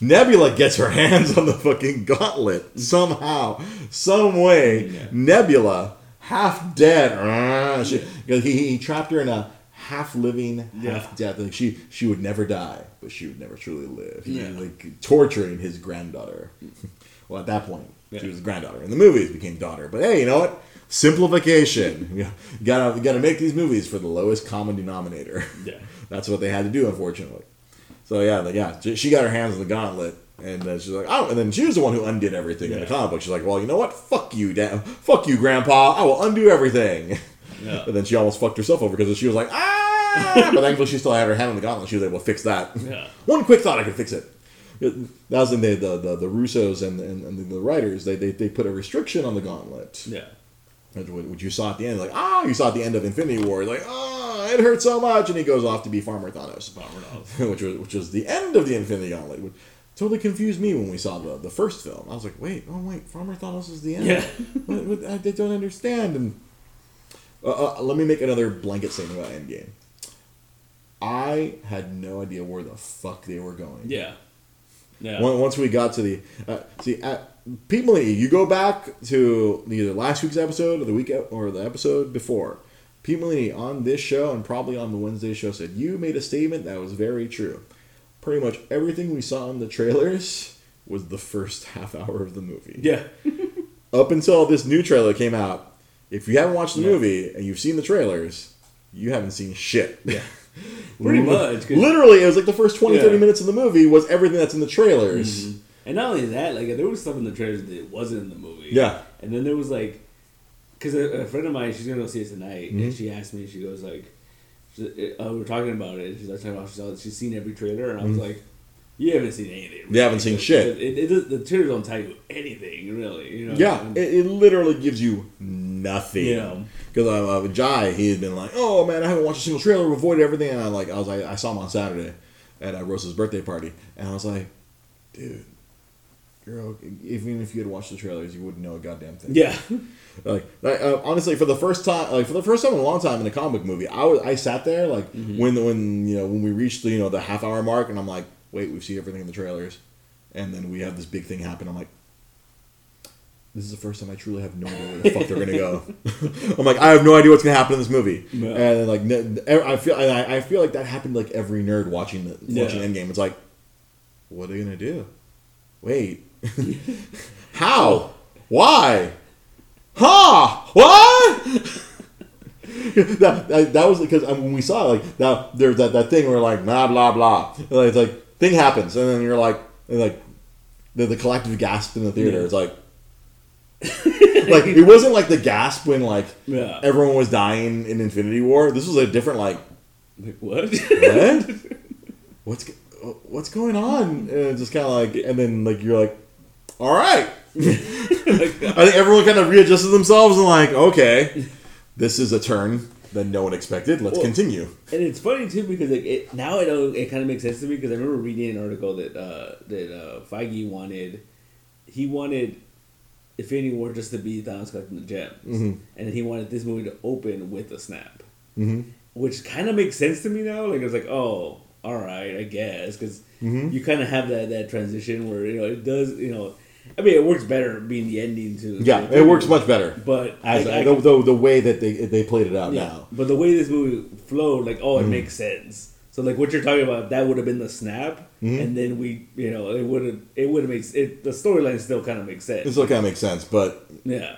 Nebula gets her hands on the fucking gauntlet somehow, some way. Yeah. Nebula, half dead, uh, he, he trapped her in a half living, Yeah. half death. Like she she would never die, but she would never truly live. He Yeah. was like torturing his granddaughter. well, at that point, Yeah. she was granddaughter. In the movies, became daughter. But hey, you know what? Simplification. you gotta you gotta make these movies for the lowest common denominator. Yeah. That's what they had to do, unfortunately. So yeah, like, yeah, she- got her hands on the gauntlet, and then she's like, oh, and then she was the one who undid everything in the comic book. She's like, well, you know what? Fuck you, Dad. Fuck you, Grandpa. I will undo everything. Yeah. And then she almost fucked herself over because she was like, ah! But thankfully she still had her hand on the gauntlet. She was able to fix that. Yeah. One quick thought I could fix it. That was when they, the, the, the Russos and, and, and the writers, they, they, they put a restriction on the gauntlet. Yeah. Which, you saw at the end, like, ah, you saw at the end of Infinity War, like, ah, it hurt so much, and he goes off to be Farmer Thanos, which was which was the end of the Infinity Gauntlet. Which totally confused me when we saw the, the first film. I was like, wait, oh wait, Farmer Thanos is the end. Yeah. what, what, I, they don't understand. And uh, uh, let me make another blanket statement about Endgame. I had no idea where the fuck they were going. Yeah. Yeah. Once we got to the uh, see, uh, Pete Molini, you go back to either last week's episode or the week or the episode before. Pete Molini on this show and probably on the Wednesday show said you made a statement that was very true. Pretty much everything we saw in the trailers was the first half hour of the movie. yeah. Up until this new trailer came out, if you haven't watched the Yeah. movie and you've seen the trailers, you haven't seen shit. Yeah. Pretty much. Literally, it was like the first 20, 30 minutes of the movie was everything that's in the trailers. Mhm. And not only that, like there was stuff in the trailers that wasn't in the movie. Yeah. And then there was like, because a, a friend of mine, she's gonna go see it tonight, Mhm. and she asked me, she goes like, she, uh, we're talking about it. She's like talking about she saw, she's seen every trailer, and I was Mhm. like, you haven't seen anything. You haven't seen shit. It, it, it, the trailers don't tell you anything really. You know. Yeah, it literally gives you nothing. Yeah. Because uh, uh, Jai, he had been like, "Oh man, I haven't watched a single trailer, avoided everything." And I like, I was like, I saw him on Saturday at uh, Rose's birthday party, and I was like, "Dude, you're even if you had watched the trailers, you wouldn't know a goddamn thing." yeah. Like, uh, honestly, for the first time, like for the first time in a long time in a comic movie, I was I sat there like Mm-hmm. when when you know when we reached the you know the half hour mark, and I'm like, wait, we see everything in the trailers, and then we have this big thing happen. I'm like, this is the first time I truly have no idea where the fuck they're gonna go. I'm like, I have no idea what's gonna happen in this movie, and like, I feel, I, I feel like that happened to, like every nerd watching the, watching Yeah. Endgame. It's like, what are they gonna do? Wait, how? Why? Huh? What? that, that that was because um, when we saw it, like that there's that, that thing where like blah blah blah. And, like, It's like thing happens, and then you're like and, like the, the collective gasp in the theater. Yeah. It's like like it wasn't like the gasp when like Yeah. everyone was dying in Infinity War. This was a different like Like what? what? what's what's going on? And just kind of like, and then like you're like, all right. I think everyone kind of readjusted themselves and like, okay, this is a turn that no one expected. Let's Well- continue. And it's funny too because like it now it it kind of makes sense to me because I remember reading an article that uh, that uh, Feige wanted he wanted Infinity War just to be Thanos collecting the gems, Mhm. and he wanted this movie to open with a snap, hmm which kind of makes sense to me now. Like it's like oh, all right, I guess because Mhm. you kind of have that that transition where you know it does you know. I mean, it works better being the ending to. Yeah, it works much better. But As, I- I- the, the, the way that they they played it out yeah, now. but the way this movie flowed, like, oh, it Mhm. makes sense. So like what you're talking about, that would have been the snap, Mhm. and then we, you know, it would have, it would have makes it. The storyline still kind of makes sense. It still kind of makes sense, but yeah,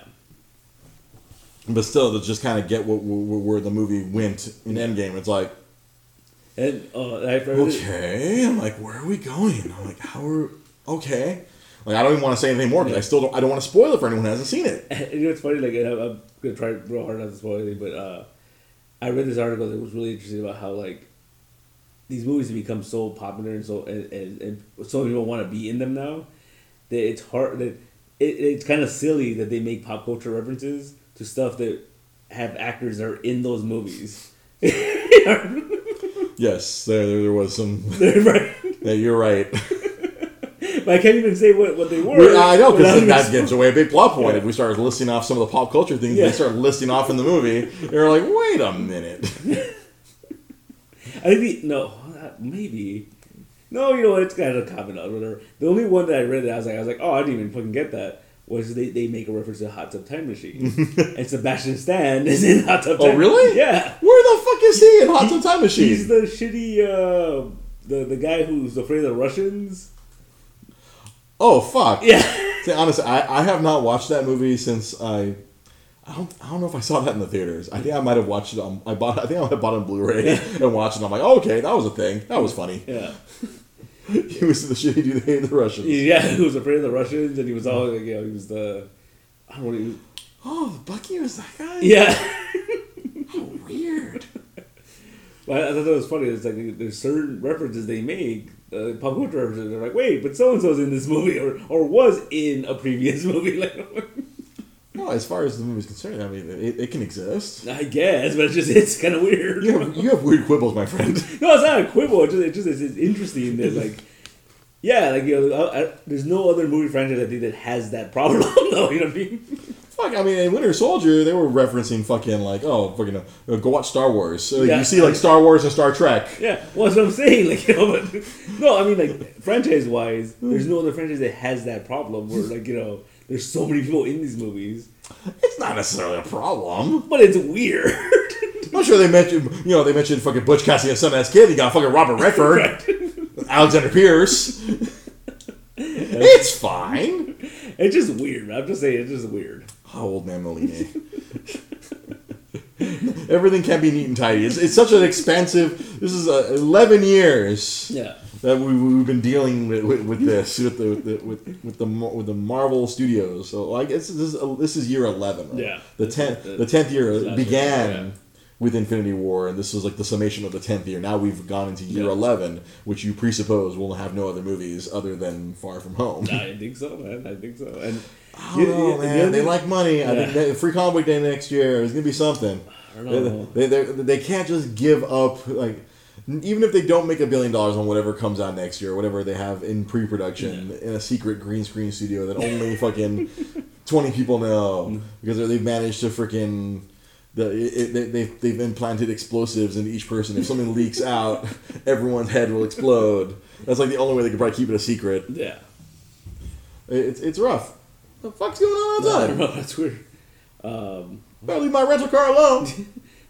but still, to just kind of get what, where, where the movie went in Endgame, it's like, and uh, heard it- okay, I'm like, where are we going? I'm like, how are okay? Like, I don't even want to say anything more because I still don't. I don't want to spoil it for anyone who hasn't seen it. You know, it's funny. Like, I'm, I'm gonna try real hard not to spoil anything, but uh, I read this article that was really interesting about how like these movies have become so popular and so and, and, and so many people want to be in them now that it's hard that it, it's kind of silly that they make pop culture references to stuff that have actors that are in those movies. Yes, there there was some. right. Yeah, you're right. But I can't even say what, what they were. Well, I know because that gives away a big plot point. Yeah. If we start listing off some of the pop culture things Yeah. they start listing off in the movie, They're like, wait a minute. I think the, no, uh, maybe. No, you know what? It's kind of common or whatever. The only one that I read that I was like, I was like, oh, I didn't even fucking get that. Was they, they make a reference to Hot Tub Time Machine, and Sebastian Stan is in Hot Tub. Oh, Time really? Yeah, Where the fuck is he in Hot Tub Time Machine? he's the shitty uh, the the guy who's afraid of the Russians. oh fuck. Yeah, See, honestly, I, I have not watched that movie since I. I don't, I don't know if I saw that in the theaters. I think I might have watched it on. I bought. I think I might have bought it on Blu-ray and watched it. I'm like, oh, okay, that was a thing. That was funny. yeah, he was the shitty dude that hated the Russians. yeah. He was afraid of the Russians, and he was all like, you know, he was the. I don't know. What he was, Oh, Bucky was that guy. yeah. Weird. But I thought that was funny. It's like there's certain references they make, uh, pop culture references. They're like, wait, but so and so's in this movie, or or was in a previous movie. Like, No, as far as the movie's concerned, I mean, it, it can exist. I guess, but it's just it's kind of weird. You have, you have weird quibbles, my friend. No, it's not a quibble. It's just it's just it's, interesting that like. Yeah, like you know, I, I, there's no other movie franchise I think that has that problem. though, you know what I mean? Fuck, I mean, in Winter Soldier, they were referencing fucking like, oh, fucking, uh, go watch Star Wars. So Yeah. you see like Star Wars and Star Trek. Yeah, well, that's what I'm saying. Like, you know, but no, I mean, like franchise wise, there's no other franchise that has that problem where, like, you know, there's so many people in these movies, It's not necessarily a problem. but it's weird. I'm not sure they mentioned, you know, they mentioned fucking Butch Cassidy and Sundance Kid. You got fucking Robert Redford, Right. Alexander Pierce. it's fine. It's just weird. I'm just saying, it's just weird. Oh, old man Moline. Everything can be neat and tidy. It's, it's such an expensive. This is uh, 11 years. Yeah. That we, we've been dealing with, with, with this with the, with the with with the with the Marvel Studios. So like it's this is, uh, this is year eleven. Right? Yeah. the tenth The- tenth year began yeah. with Infinity War, and this was like the summation of the tenth year. Now we've gone into year Yeah. eleven, which you presuppose will have no other movies other than Far From Home. I think so, man. I think so. And I don't know, Yeah, yeah, man. the They like money. I think that, free comic book day next year is gonna be something. I don't know. They, they, they, they can't just give up like even if they don't make a billion dollars on whatever comes out next year, whatever they have in pre-production in a secret green screen studio that only fucking twenty people know because they've managed to freaking. The, it, they, they've, they've implanted explosives into each person. If something leaks out, everyone's head will explode. That's like the only way they could probably keep it a secret. yeah. It's, it's rough. What The fuck's going on I don't know. That's weird. Um, Better leave my rental car alone.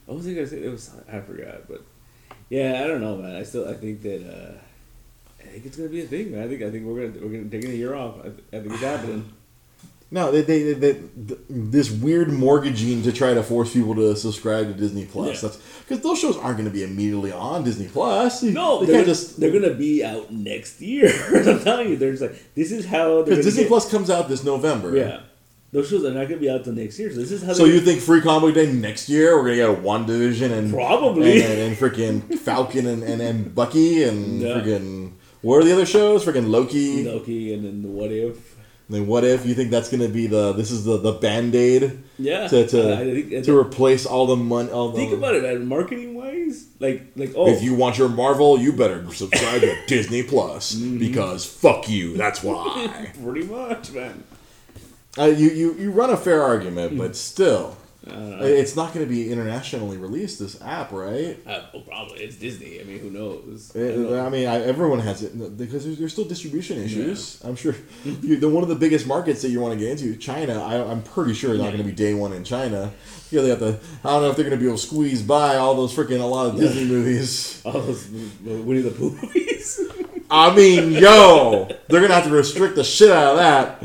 what was I gonna say? It was I forgot, but yeah, I don't know, man. I still I think that uh, I think it's gonna be a thing, man. I think I think we're gonna we're gonna take a year off. I, I think it's happening. No, they, they, they, they, this weird mortgaging to try to force people to subscribe to Disney Plus. Yeah. That's because those shows aren't going to be immediately on Disney Plus. No, they they're, gonna, just they're gonna be out next year. I'm telling you, they're just like this is how because Disney get- Plus comes out this November. Yeah, those shows are not gonna be out till next year. So this is how. So you think Free Comic Day next year we're gonna get a WandaVision and Probably. and, and, and freaking Falcon and, and, and Bucky and Yeah. freaking what are the other shows? Freaking Loki. Loki and then the What If? And then what if you think that's gonna be the this is the the band aid Yeah, to to, I think, to replace all the money? All the, think about it, man. Marketing wise, like like oh, If you want your Marvel, you better subscribe to Disney Plus Mm-hmm. because fuck you. That's why. pretty much, man. Uh, you, you you run a fair argument, but hmm. still, uh, I it's not going to be internationally released. This app, right? Uh, probably it's Disney. I mean, who knows? I know. I mean, I, everyone has it because there's, there's still distribution issues. I'm sure hmm. you, the one of the biggest markets that you want to get into, China. I, I'm pretty sure it's not going to be hmm. day one in China. Yeah, they have to. I don't know if they're going to be able to squeeze by all those freaking a lot of Disney movies. All those uh, Winnie the Pooh movies. I mean, yo, they're gonna have to restrict the shit out of that,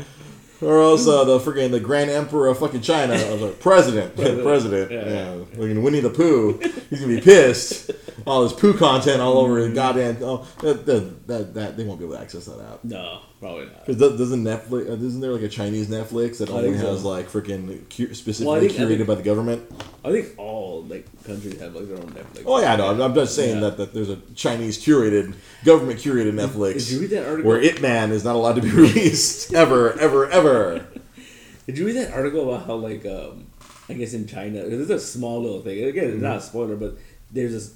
or else uh, the freaking the Grand Emperor of fucking China, uh, the president, President, president, yeah. yeah, fucking Winnie the Pooh, he's gonna be pissed. All this poo content all over his goddamn. Oh, that, that, that, that they won't be able to access that app. no, probably not. Because doesn't Netflix? Uh, isn't there like a Chinese Netflix that only so. has like freaking cu- specifically Well, think- curated think- by the government? I think all like countries have like their own Netflix. Oh yeah, no, I'm, I'm just saying Yeah. that, that there's a Chinese curated, government curated Netflix. Did you read that article? where It Man is not allowed to be released ever, ever, ever. Did you read that article about how like um, I guess in China, this is a small little thing. Again, it's Mm-hmm. not a spoiler, but there's this.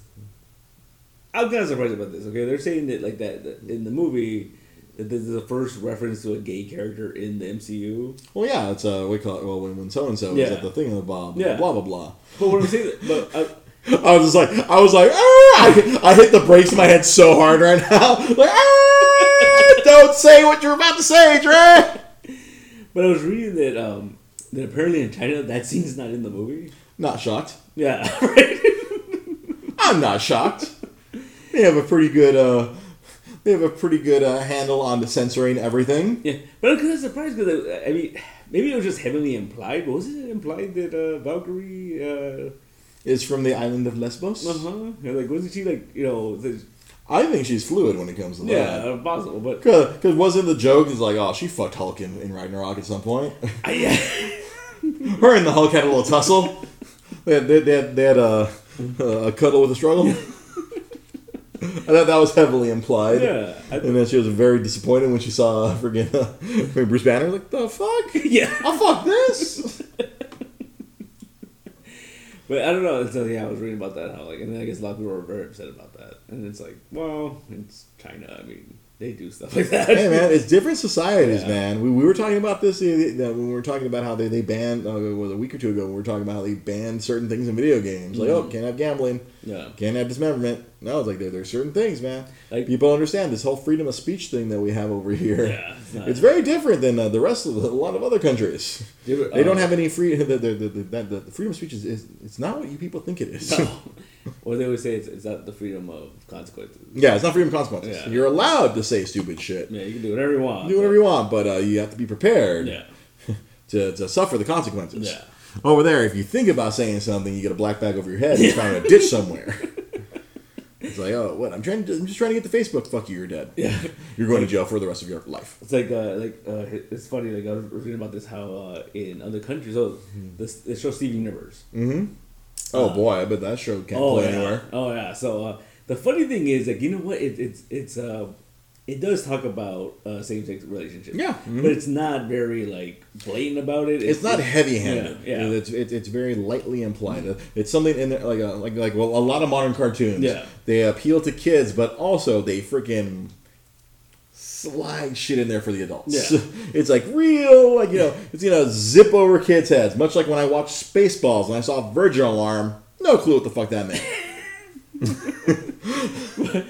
I'm kind of surprised about this. Okay, they're saying that like that, that in the movie. That this is the first reference to a gay character in the MCU. Well, yeah, it's uh, we call it. Well, when, when so and so is at the thing of the bomb. Yeah. blah blah blah. But what I'm saying, but uh, I was just like, I was like, ah! I, I hit the brakes in my head so hard right now. Like, ah! Don't say what you're about to say, Dre. but I was reading that um that apparently in China that scene's not in the movie. Not shocked. Yeah, right. I'm not shocked. They have a pretty good. uh They have a pretty good uh, handle on the censoring everything. yeah, but I'm kind of surprised because I mean maybe it was just heavily implied. But wasn't it implied that uh, Valkyrie? Uh, Is from the island of Lesbos. Uh huh. Like, wasn't she like you know? The, I think she's fluid when it comes to that. yeah, uh, possible, but Because wasn't the joke is like, oh, she fucked Hulk in, in Ragnarok at some point. I, yeah, Her and the Hulk had a little tussle. They had, they, they had, they had a, a cuddle with a struggle. I thought that was heavily implied. yeah, I, And then she was very disappointed when she saw freaking uh, Bruce Banner. Like, the fuck? yeah. I'll fuck this? But I don't know. So yeah, I was reading about that how like, and then I guess a lot of people were very upset about that. And it's like, well, it's China. I mean, they do stuff like that. hey, man, it's different societies, Yeah. man. We, we were talking about this when we were talking about how they, they banned, uh, was a week or two ago, we were talking about how they banned certain things in video games. Like, oh, can't have gambling. Yeah. Can't have dismemberment. No, it's like there, there's certain things, man. Like- People understand this whole freedom of speech thing that we have over here. Yeah, it's It's very different than uh, the rest of the, a lot of other countries. They don't uh, have any free. The, the, the, the, the, the freedom of speech is, is it's not what you people think it is. No. Or they always say it's, it's not the freedom of consequences. yeah, it's not freedom of consequences. Yeah. You're allowed to say stupid shit. Yeah, you can do whatever you want. Do whatever you want, but uh, you have to be prepared Yeah. to, to suffer the consequences. Yeah. Over there, if you think about saying something, you get a black bag over your head and you find a ditch somewhere. It's like, oh, what? I'm trying. To, I'm just trying to get the Facebook. Fuck you. You're dead. Yeah. You're going to jail for the rest of your life. It's like uh, like uh, it's funny. Like I was reading about this how uh, in other countries, oh, this this show Steven Universe. Mm-hmm. Oh boy, I bet that show can't Oh play yeah. anywhere. Oh yeah. So uh, the funny thing is, like, you know what? It, it's it's uh, it does talk about uh, same sex relationships. Yeah. Mhm. But it's not very like blatant about it. It's not heavy-handed. Yeah, yeah. It's, it's it's very lightly implied. It's something in there, like a, like like well, a lot of modern cartoons. Yeah. They appeal to kids, but also they freaking slide shit in there for the adults. Yeah. it's like real, like you know, it's gonna zip over kids' heads. Much like when I watched Spaceballs and I saw Virgin Alarm. No clue what the fuck that meant.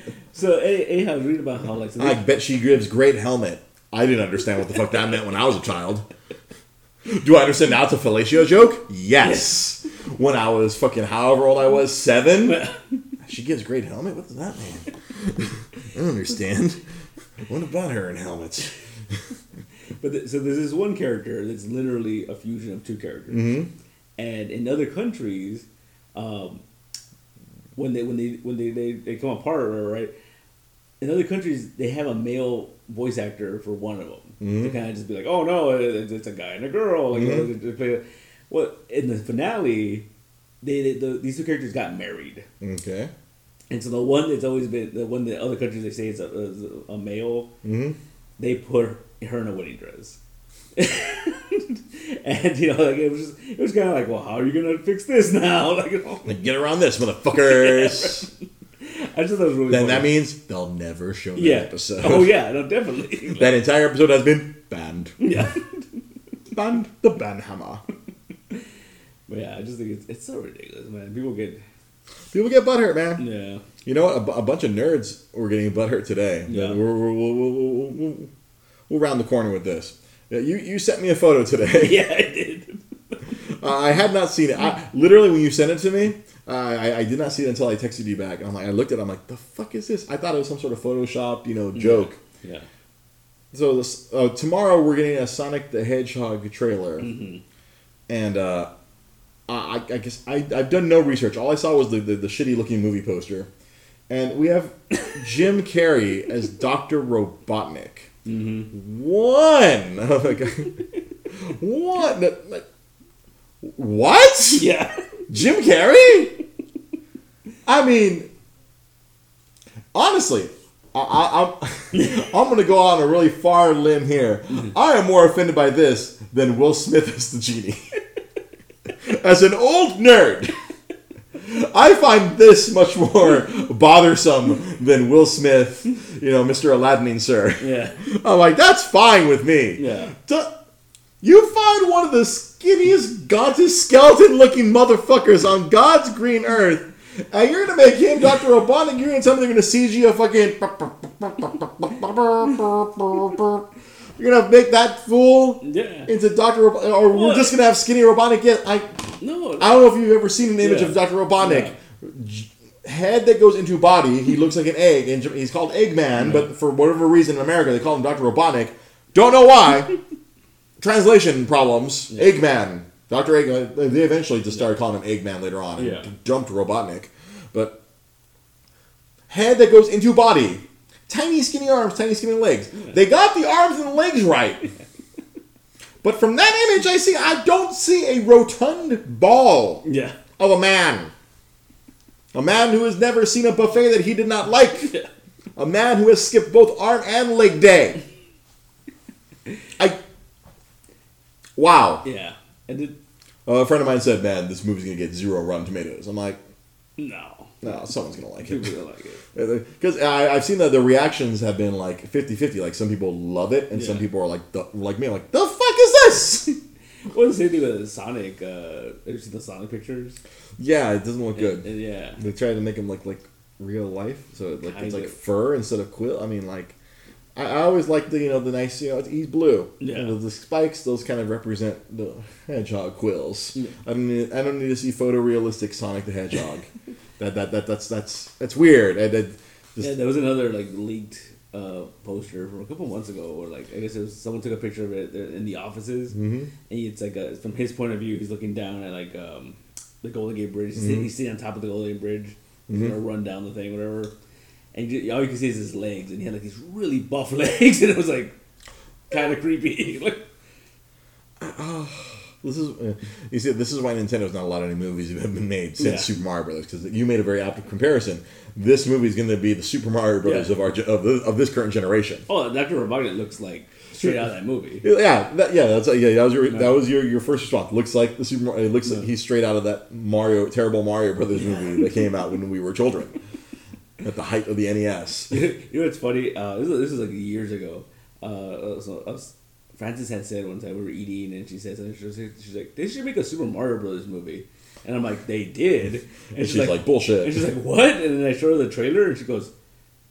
So any- anyhow, was about how like so I bet she gives great helmet. I didn't understand what the fuck that meant when I was a child. Do I understand now it's a fellatio joke? Yes. When I was fucking however old I was, seven. She gives great helmet. What does that mean? I don't understand. What about her in helmets? But th- so there's this one character that's literally a fusion of two characters, mm-hmm. and in other countries, um, when they when they when they, they, they come apart, right? In other countries, they have a male voice actor for one of them. Mm-hmm. to kind of just be like, "Oh no, it's it's a guy and a girl." Like, mm-hmm. you know, they- they play- well, in the finale, they, they the, these two characters got married. Okay. And so the one that's always been the one that other countries they say is a, is a male, Mm-hmm. they put her in a wedding dress. and you know, like it was just, it was kind of like, well, how are you gonna fix this now? Like, Like, get around this, motherfuckers. I just thought it was really. then that means they'll never show that yeah. episode. Oh yeah, no, definitely. That entire episode has been banned. yeah, Banned the ban hammer. but yeah, I just think it's, it's so ridiculous, man. People get People get butthurt, man. yeah, You know what? A, a bunch of nerds were getting butthurt today. Yeah. We're, we're, we'll, we'll, round the corner with this. Yeah, you, you sent me a photo today. yeah, I did. Uh, I had not seen it. I, literally, when you sent it to me, uh, I, I did not see it until I texted you back. And I'm like, I looked at it. I'm like, the fuck is this? I thought it was some sort of Photoshop, you know, joke. Yeah, So this, uh, tomorrow we're getting a Sonic the Hedgehog trailer, and uh, Uh, I, I guess I, I've done no research. All I saw was the, the, the shitty looking movie poster, and we have Jim Carrey as Doctor Robotnik. Mm-hmm. One, oh my god, one. What? yeah, Jim Carrey? I mean, honestly, I, I, I'm I'm gonna go on a really far limb here. Mm-hmm. I am more offended by this than Will Smith as the genie. As an old nerd, I find this much more bothersome than Will Smith, you know, Mr. Aladdin, sir. yeah, I'm like, that's fine with me. Yeah. You find one of the skinniest, gauntest, skeleton-looking motherfuckers on God's green earth, and you're gonna make him Dr. Robotnik. You're gonna tell me they're gonna CG a fucking. You're gonna make that fool yeah. into Dr. Rob- or we're just gonna have skinny Robotnik. Yet I, No, I don't know if you've ever seen an image Yeah. of Dr. Robotnik. J- Head that goes into body, he looks like an egg, and he's called Eggman, but for whatever reason in America they call him Dr. Robotnik. Don't know why. Translation problems. Eggman. Dr. Eggman. Uh, they eventually just started calling him Eggman later on. and Yeah. Jumped Robotnik. But head that goes into body. Tiny skinny arms, tiny skinny legs. They got the arms and the legs right. But from that image I see, I don't see a rotund ball yeah, of a man. A man who has never seen a buffet that he did not like. A man who has skipped both arm and leg day. I. Wow. yeah, and it, Uh, a friend of mine said, man, this movie's going to get zero Rotten Tomatoes. I'm like, no, no, someone's to like people it. don't like it. Because I've seen that the reactions have been like 50 50. Like, some people love it, and some people are like, the, like me, I'm like, the fuck is this? Well, the same thing with Sonic. Uh, have you seen the Sonic pictures? yeah, it doesn't look good. Yeah, They try to make him look like real life, so it, like it's Kind like fur instead of quill. I mean, like I, I always like the you know the nice you know he's blue. Yeah. And the, the spikes those kind of represent the hedgehog quills. Yeah. I don't need I don't need to see photorealistic Sonic the Hedgehog. that, that that that's that's that's weird. And that just, yeah. There was another like leaked uh, poster from a couple months ago, where like I guess it was someone took a picture of it in the offices, Mhm. and it's like a, from his point of view, he's looking down at like um, the Golden Gate Bridge. He's, Mm-hmm. sitting, he's sitting on top of the Golden Gate Bridge, he's gonna run down the thing, whatever. And you, all you can see is his legs, and he had like these really buff legs, and it was like kind of creepy. like, This is uh, you see. This is why Nintendo's not allowed any movies that have been made since Yeah. Super Mario Brothers because you made a very apt comparison. This movie is going to be the Super Mario Brothers Yeah. of our of, the, of this current generation. oh, Doctor Robotnik looks like straight out of that movie. Yeah, that, yeah, that's yeah. That was your that was your, your first response. Looks like the Super. Mario, it looks like he's straight out of that Mario terrible Mario Brothers movie that came out when we were children, at the height of the NES. you know what's funny? Uh, this, is, this is like years ago. Uh, so us, Francis had said one time we were eating, and she says. She she's like, "They should make a Super Mario Brothers movie." And I'm like, "They did." And, And she's like, bullshit. And she's like, "What?" And then I show her the trailer, and she goes,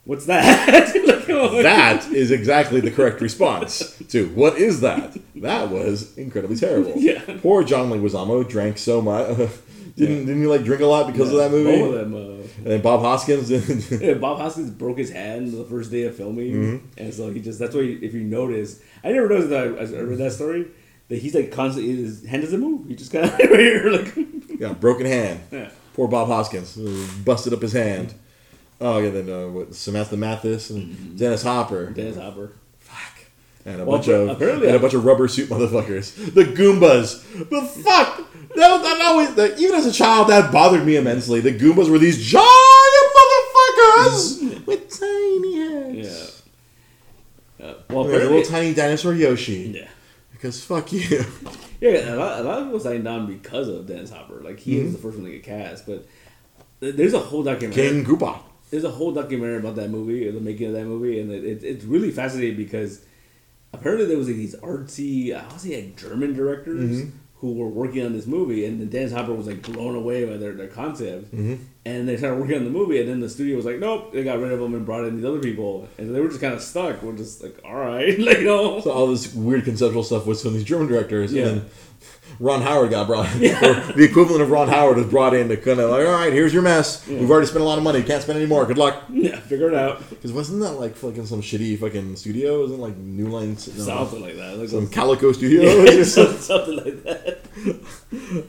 What's that? Like, oh, That is exactly the correct response to what is that? That was incredibly terrible. Yeah. Poor John Leguizamo drank so much. didn't didn't you like drink a lot because of that movie? Both of them. Uh, And Bob Hoskins. Yeah, Bob Hoskins broke his hand the first day of filming, Mm-hmm. and so he just that's why if you notice, I never noticed that as I read that story that he's like constantly his hand doesn't move. He just kind of right here like yeah, broken hand. yeah. Poor Bob Hoskins busted up his hand. Oh yeah, then uh, what, Samantha Mathis and Dennis Hopper. Dennis Hopper. And a Well, bunch of apparently- and a bunch of rubber suit motherfuckers. The Goombas. The fuck. That, that always that, even as a child that bothered me immensely. The Goombas were these giant motherfuckers with tiny heads. Yeah. Uh, well, a little tiny dinosaur Yoshi. yeah. Because fuck you. Yeah, a lot, a lot of people signed on because of Dennis Hopper. Like he was the first one to get cast, but there's a whole documentary. King Koopa. there's a whole documentary about that movie, the making of that movie, and it, it, it's really fascinating because apparently there was like, these artsy, I want to say like German directors mm-hmm. who were working on this movie, and then Dennis Hopper was like blown away by their, their concept, mm-hmm. and they started working on the movie, and then the studio was like, nope, they got rid of them and brought in these other people, and they were just kind of stuck. We're just like, all right, like you know, So all this weird conceptual stuff some of these German directors, Yeah. and then Ron Howard got brought, or the equivalent of Ron Howard was brought in to kind of like, all right, here's your mess. We've already spent a lot of money. Can't spend any more. Good luck. yeah, figure it out, Because wasn't that like fucking some shitty fucking studio? Wasn't like New Line, no, something like that, like some Calico studio? something, something like that.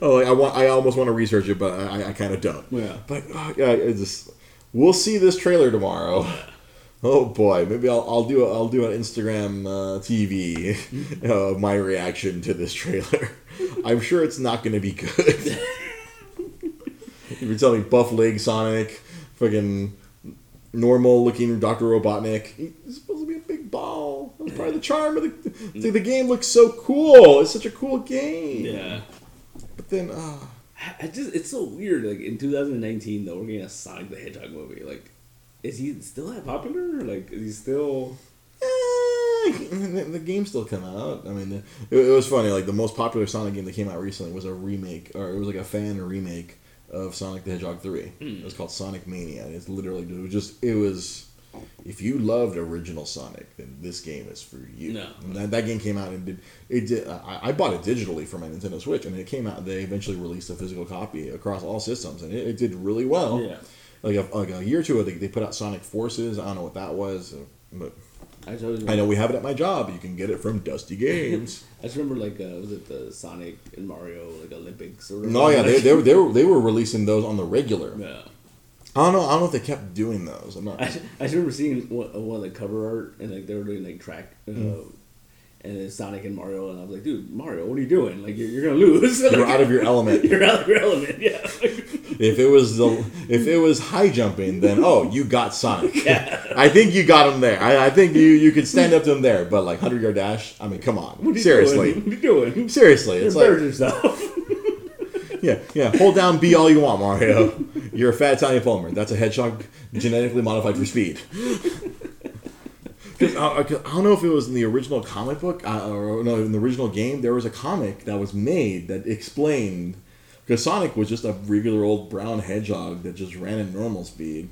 oh, like I want, I almost want to research it, but I, I kind of don't. Yeah. But uh, yeah, it's just we'll see this trailer tomorrow. Oh boy, maybe I'll, I'll do a, I'll do an Instagram uh, TV of my reaction to this trailer. I'm sure it's not going to be good. if you're telling me buff leg Sonic, fucking normal looking Doctor Robotnik, he's supposed to be a big ball. That's part of the charm of the, the the game. Looks so cool. It's such a cool game. Yeah. But then, uh, I just it's so weird. Like in 2019, though, we're getting a Sonic the Hedgehog movie. Like, is he still that popular? Like, is he still? Eh, the, game still come out. I mean, it, it was funny. Like the most popular Sonic game that came out recently was a remake, or it was like a fan remake of Sonic the Hedgehog three. It was called Sonic Mania. It's literally it was just it was. If you loved original Sonic, then this game is for you. No. That, that game came out and did it did. I, I bought it digitally for my Nintendo Switch, and it came out. They eventually released a physical copy across all systems, and it, it did really well. Yeah. Like a, like a year or two ago, they, they put out Sonic Forces. I don't know what that was, uh, but I I know we have it at my job. You can get it from Dusty Games. I just remember like uh, was it the Sonic and Mario like Olympics or no, yeah, they, they, were, they were they were releasing those on the regular. yeah. I don't know. I don't know if they kept doing those. I'm not. I, just, I just remember seeing one, one of the cover art and like they were doing like track. Uh, Mm. And then Sonic and Mario, and I was like, "Dude, Mario, what are you doing? Like, you're, you're gonna lose. You're Like, out of your element. You're out of your element. Yeah. If it was the if it was high jumping, then oh, you got Sonic. Yeah. I think you got him there. I, I think you you could stand up to him there. But like hundred yard dash, I mean, come on, What are you seriously, doing? What are you doing? seriously, it's like Embarrass yourself. yeah, yeah. Hold down B all you want, Mario. You're a fat Italian Palmer. That's a hedgehog genetically modified for speed. I, I- I don't know if it was in the original comic book uh, or no, in the original game. There was a comic that was made that explained because Sonic was just a regular old brown hedgehog that just ran at normal speed,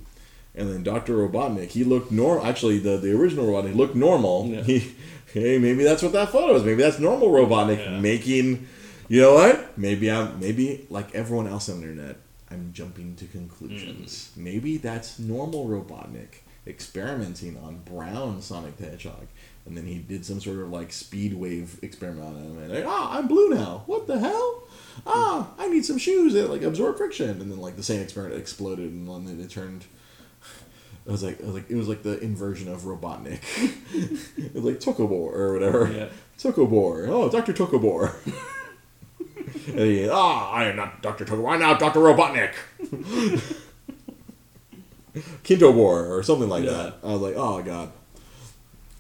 and then Doctor Robotnik he looked normal. Actually, the the original Robotnik looked normal. Yeah. He, hey, maybe that's what that photo is. Maybe that's normal Robotnik Yeah. making. You know what? Maybe I'm maybe like everyone else on the internet. I'm jumping to conclusions. Maybe that's normal Robotnik experimenting on brown Sonic the Hedgehog, and then he did some sort of like speed wave experiment on him, and like, ah, I'm blue now. What the hell? Ah, I need some shoes that like absorb friction, and then like the same experiment exploded, and then it turned. I was like it was like it was like the inversion of Robotnik. it was like Tokobor or whatever. Yeah. Tokobor. Oh, Doctor Tokobor. and he, ah, I am not Doctor Tokobor. I'm now Doctor Robotnik. Kintobor or something like Yeah. that. I was like, oh god.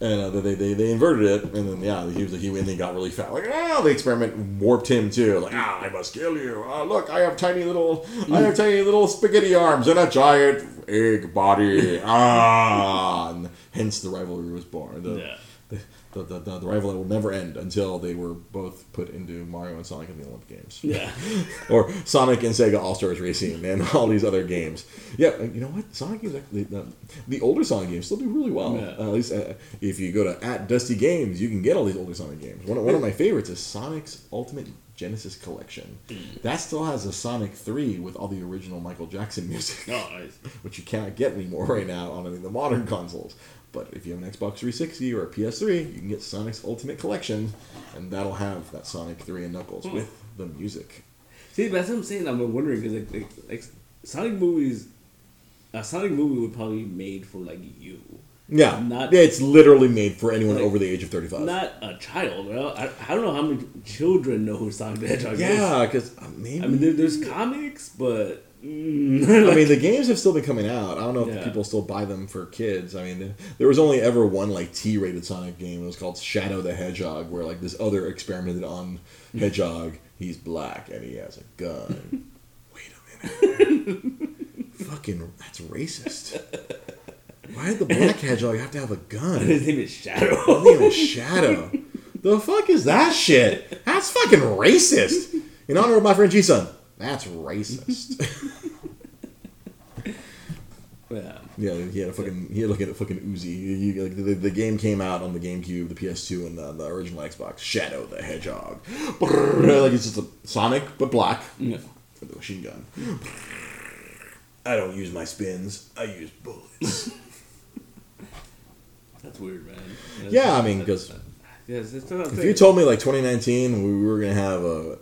And uh, they, they they inverted it, and then yeah, he was he and he got really fat. Like, ah, the experiment warped him too. Like, ah, I must kill you. Ah, look, I have tiny little, I have tiny little spaghetti arms and a giant egg body. Ah, and hence the rivalry was born. The, Yeah. The, the, the, the, the rival that will never end until they were both put into Mario and Sonic in the Olympic Games. Yeah. or Sonic and Sega All Stars Racing and all these other games. Yeah, you know what? Sonic games, actually, the, the older Sonic games still do really well. Yeah. Uh, at least uh, if you go to at Dusty Games, you can get all these older Sonic games. One, of- one of my favorites is Sonic's Ultimate Genesis Collection. That still has a Sonic 3 with all the original Michael Jackson music, Oh, nice. which you cannot get anymore right now on any of the modern consoles. But if you have an Xbox 360 or a PS3, you can get Sonic's Ultimate Collection, and that'll have that Sonic 3 and Knuckles hmm. with the music. See, that's what I'm saying. I'm wondering because like, like, like Sonic movies, a Sonic movie would probably be made for like you, Yeah, Not- yeah, it's literally made for anyone Like, over the age of 35. not a child. Well, I, I don't know how many children know who Sonic the Hedgehog is. yeah, because maybe. Uh, I mean, there, there's comics, but mm, I mean, the games have still been coming out. I don't know if Yeah. people still buy them for kids. I mean, there was only ever one like T-rated Sonic game. It was called Shadow the Hedgehog, where like this other experimented on Hedgehog. He's black and he has a gun. Wait a minute. Fucking, that's racist. Why did the black hedgehog have to have a gun? his name is Shadow. His name is Shadow. The fuck is that shit? That's fucking racist. In honor of my friend G-Sun. That's racist. yeah. yeah, he had a fucking he had like a fucking Uzi. Like, the, the game came out on the GameCube, the PS2, and the, the original Xbox. Shadow the Hedgehog. Like it's just a Sonic but black Yeah. with a machine gun. I don't use my spins. I use bullets. That's weird, man. That's- Yeah, I mean, 'cause yes, it's what I'm if you told me like 2019 we were gonna have a,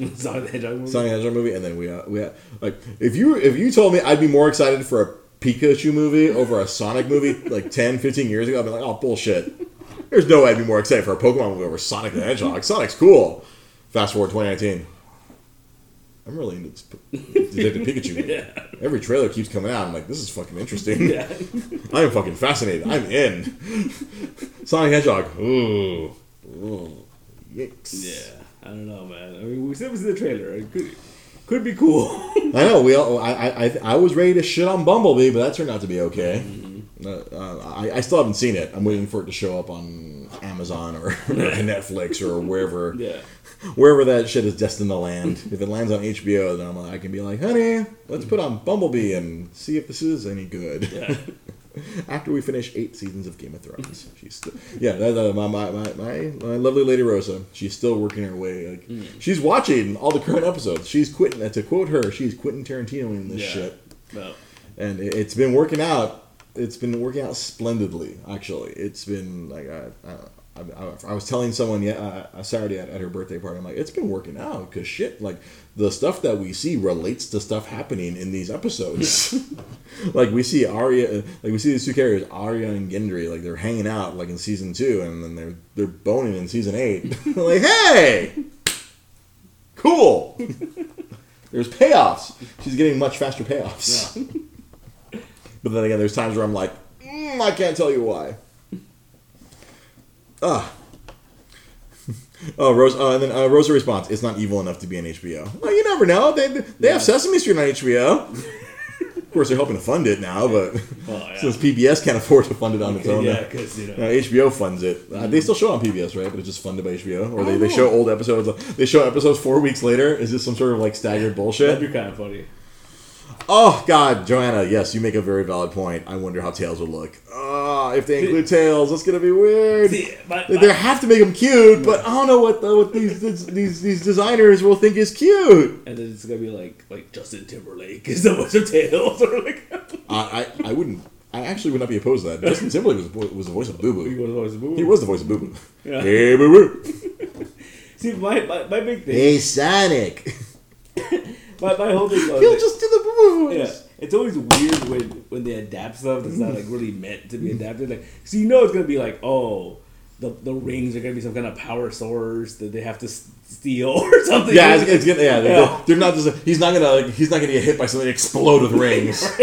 a Sonic the Hedgehog movie. Sonic the Hedgehog movie, and then we uh, we had, like if you if you told me I'd be more excited for a Pikachu movie over a Sonic movie like 10, 15 years ago, I'd be like, oh bullshit. There's no way I'd be more excited for a Pokemon movie over Sonic the Hedgehog. Sonic's cool. Fast forward 2019. I'm really into this Detective Pikachu movie. Yeah. Every trailer keeps coming out. I'm like, this is fucking interesting. Yeah. I am fucking fascinated. I'm in. Sonic Hedgehog. Ooh. Ooh. Yikes. Yeah. I don't know, man. I mean, we said it was in the trailer. It could, could be cool. I know we all. I, I I I was ready to shit on Bumblebee, but that turned out to be okay. Uh, uh, I, I still haven't seen it. I'm waiting for it to show up on Amazon or, or Netflix or wherever yeah. wherever that shit is destined to land. if it lands on HBO, then I'm, like- I can be like, honey, let's put on Bumblebee and see if this is any good. Yeah. After we finish eight seasons of Game of Thrones, she's still, yeah. That, uh, my, my, my, my lovely lady Rosa, she's still working her way. Like she's watching all the current episodes. She's quitting. To quote her, she's Quentin Tarantino in this Yeah. shit No. and it, it's been working out. It's been working out splendidly. Actually, it's been like I, I, I, I was telling someone yeah uh, uh, Saturday at, at her birthday party. I'm like, it's been working out because shit, like the stuff that we see relates to stuff happening in these episodes. like we see Arya, uh, like we see these two characters, Arya and Gendry, like they're hanging out like in season two, and then they're they're boning in season eight. like, hey, cool. There's payoffs. She's getting much faster payoffs. Yeah. But then again, there's times where I'm like, mm, I can't tell you why. Ah. oh, Rose. Uh, and then uh, Rosa responds, "It's not evil enough to be on HBO." Well, you never know. They they Yeah. have Sesame Street on HBO. of course, they're helping to fund it now, but Oh, yeah. since PBS can't afford to fund it on its own, yeah, uh, because, you know. uh, HBO funds it. Uh, they still show on PBS, right? But it's just funded by HBO, or they, they Oh. show old episodes. They show episodes four weeks later. Is this some sort of like staggered bullshit? That'd be kind of funny. Oh God, Joanna, yes, you make a very valid point. I wonder how Tails would look. Ah, if they include Tails, that's gonna be weird. See, my, They my- they have to make them cute, but I don't know what the, what these, these these these designers will think is cute. and then it's gonna be like like Justin Timberlake is the voice of Tails or like I, I I wouldn't. I actually would not be opposed to that. Justin Timberlake was, the was the voice of Boo he Boo. was the voice of Boo. He was the voice of Boo Boo. Yeah. Hey Boo Boo. See, my, my, my big thing, Hey Sonic. My, my whole thing was He'll like- just do the voice. Yeah, it's always weird when when they adapt stuff that's not like really meant to be adapted. Like, so you know it's gonna be like, oh, the the rings are gonna be some kind of power source that they have to steal or something. Yeah, it's, it's gonna, yeah, they're, Yeah. they're not just. He's not gonna. Like, he's not gonna get hit by something explode with rings.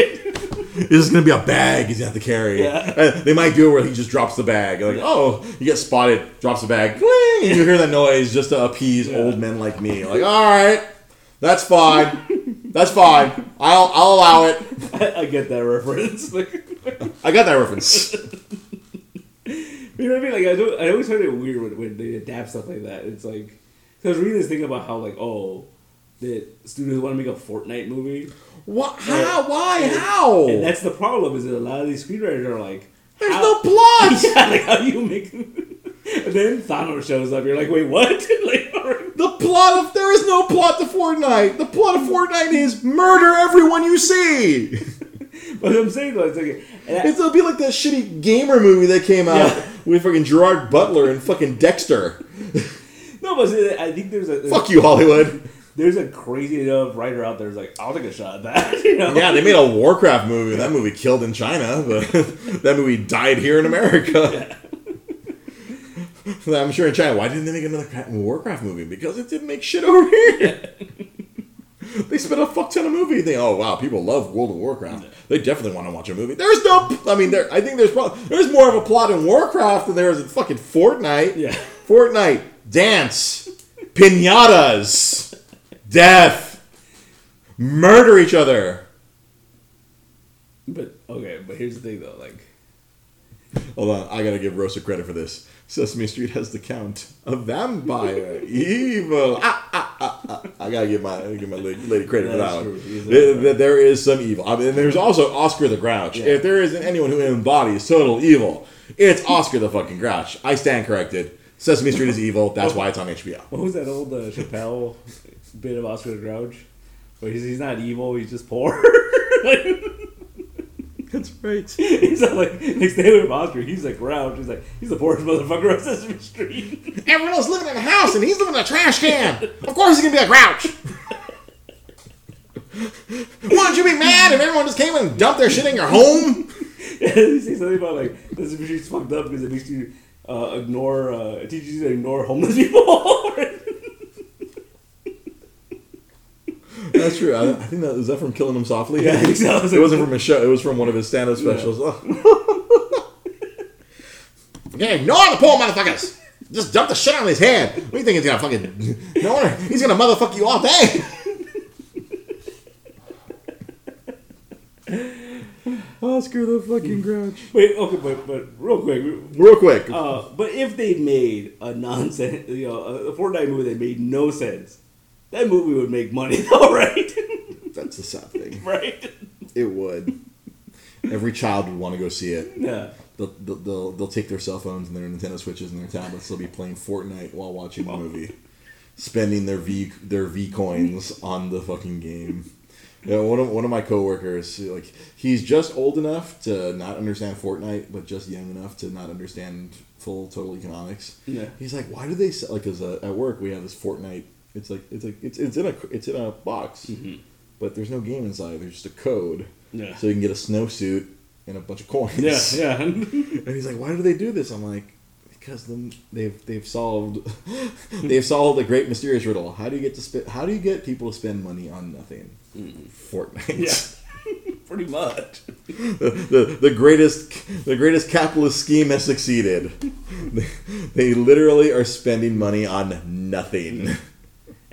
Right? This is gonna be a bag he's gonna have to carry. Yeah. Uh, They might do it where he just drops the bag. Like, oh, you get spotted, drops the bag, cling, and you hear that noise just to appease Yeah. old men like me. Like, all right, that's fine, that's fine. I'll I'll allow it. I, I get that reference. I got that reference. You know what I mean? Like I, don't, I always find it weird when, when they adapt stuff like that. It's like cause I was reading this thing about how like oh, the studios want to make a Fortnite movie, What? How? Why? How? and that's the problem. Is that a lot of these screenwriters are like, There's how- no plot. yeah, like how do you make? and then Thanos shows up. You're like, wait, what? like. The plot of there is no plot to Fortnite. The plot of Fortnite is murder everyone you see. but I'm saying though, it's like, I- It'll be like that shitty gamer movie that came out Yeah. with fucking Gerard Butler and fucking Dexter. no, but I think there's a there's, Fuck you, Hollywood. there's a crazy enough writer out there who's like, I'll take a shot at that. You know? Yeah, they made a Warcraft movie. That movie killed in China, but that movie died here in America. I'm sure in China. Why didn't they make another Warcraft movie? Because it didn't make shit over here. they spent a fuck ton of movie. They oh wow, people love World of Warcraft. They definitely want to watch a movie. There's no. I mean, there. I think there's probably there's more of a plot in Warcraft than there is in fucking Fortnite. Yeah. Fortnite dance, pinatas, death, murder each other. But okay, but here's the thing though, like. Hold on, I gotta give Rosa credit for this. Sesame Street has the count A vampire evil. Ah, ah, ah, ah. I gotta give my give my lady, lady credit for that one. There, right. there- there is some evil. I mean, and there's also Oscar the Grouch. Yeah. If there isn't anyone who embodies total evil, it's Oscar the fucking Grouch. I stand corrected. Sesame Street is evil. That's why it's on HBO. What was that old uh, Chappelle bit of Oscar the Grouch? Where he's, he's not evil, he's just poor. like, That's right. he's not like, stay away from Oscar. He's like Grouch. He's like, he's the poorest motherfucker on Sesame Street. Everyone else living in a house and he's living in a trash can. Of course he's gonna be a grouch. don't you be mad if everyone just came and dumped their shit in your home? Yeah, he say something about like Sesame Street's fucked up because it makes you uh, ignore, uh, it teaches you to ignore homeless people. That's true. I, I think that is that from Killing Him Softly. Yeah, I think so. It wasn't from a show. It was from one of his stand-up specials. yeah, ignore the poor motherfuckers. Just dump the shit on his head. What do you think he's gonna fucking? No wonder he's gonna motherfuck you all day. Oscar the fucking Grouch. Wait, okay, but but real quick, Real quick, uh, but if they made a nonsense, you know, a, a Fortnite movie that made no sense, that movie would make money though, right? that's the sad thing. right? It would. Every child would want to go see it. Yeah. They'll, they'll, they'll, they'll take their cell phones and their Nintendo Switches and their tablets. They'll be playing Fortnite while watching the movie, spending their V their V coins on the fucking game. You know, one of one of my coworkers, like he's just old enough to not understand Fortnite, but just young enough to not understand full total economics. Yeah. He's like, why do they sell? Like, cause uh, at work we have this Fortnite. It's like it's like it's it's in a it's in a box, mm-hmm. but there's no game inside. There's just a code. Yeah. So you can get a snowsuit and a bunch of coins. Yeah, yeah. And he's like, "Why do they do this?" I'm like, "Because them they've they've solved they've solved a great mysterious riddle. How do you get to spend? How do you get people to spend money on nothing? Mm-hmm. Fortnite. yeah. Pretty much. the, the the greatest the greatest capitalist scheme has succeeded. They, they literally are spending money on nothing.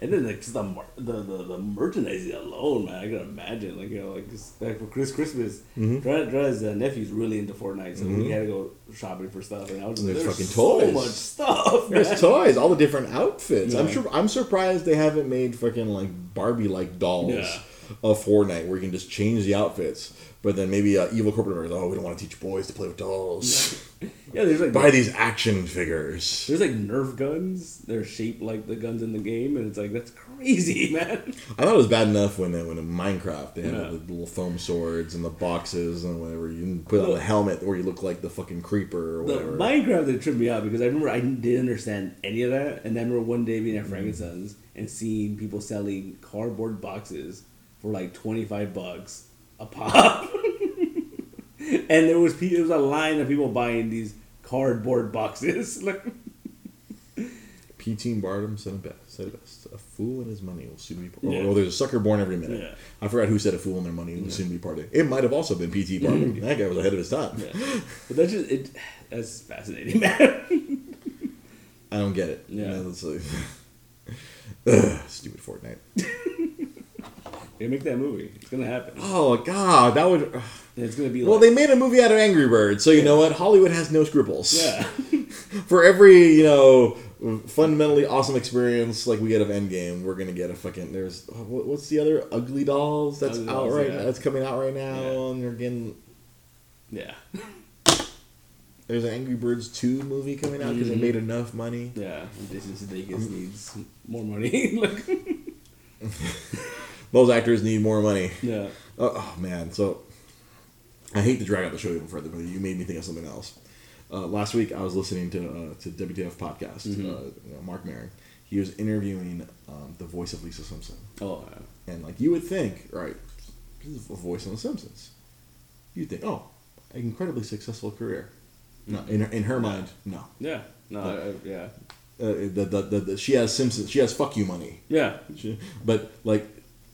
And then like just the, the the the merchandising alone, man. I can imagine, like you know, like, like for Chris Christmas, Mm-hmm. Uh, nephew's really into Fortnite, so we had to go shopping for stuff, and I was There's there's fucking so toys. much stuff. There's man. toys, all the different outfits. I'm sure. I'm surprised they haven't made fucking like Barbie like dolls Yeah. Of Fortnite where you can just change the outfits. But then maybe uh, evil corporate America, oh, we don't want to teach boys to play with dolls. Yeah, there's like Buy these action figures. there's like Nerf guns. They're shaped like the guns in the game, and it's like that's crazy, man. I thought it was bad enough when they, when in Minecraft they had Yeah. the little foam swords and the boxes and whatever. You can put on a helmet or you look like the fucking creeper or The whatever. Minecraft that tripped me out because I remember I didn't understand any of that, and I remember one day being at Frank & Son's and seeing people selling cardboard boxes for like twenty five bucks a pop, and there was there was a line of people buying these cardboard boxes. like, P. T. Barnum said it best. Said it best. A fool and his money will soon be. Oh, Yeah. oh, there's a sucker born every minute. Yeah. I forgot who said a fool and their money will soon be parted. It might have also been P. T. Barnum. that guy was ahead of his time. yeah. but that's just it. That's fascinating, man. I don't get it. Yeah. You know, like, Ugh, stupid Fortnite. They make that movie. It's gonna happen. Oh God, that would. And it's gonna be Well, they made a movie out of Angry Birds, so you know what? Hollywood has no scruples. yeah. For every you know fundamentally awesome experience like we get of Endgame, we're gonna get a fucking. There's what's the other Ugly Dolls that's Ugly out Dolls, right yeah. now. That's coming out right now, Yeah. and they're getting. Yeah. There's an Angry Birds two movie coming out because Mhm. it made enough money. Yeah. Jason Sudeikis needs more money. like, Those actors need more money. yeah. Oh, oh, man, so I hate to drag out the show even further, but you made me think of something else. Uh, last week I was listening to uh, to WTF podcast. Mhm. Uh, you know, Marc Maron. He was interviewing um, the voice of Lisa Simpson, Oh, yeah. and like you would think, right? This is the voice of the Simpsons. You'd think, oh, an incredibly successful career. No, in her, in her mind, no. Yeah. No, I, I, yeah. Uh, the, the, the, the, she has Simpsons. She has fuck you money. Yeah. She, but like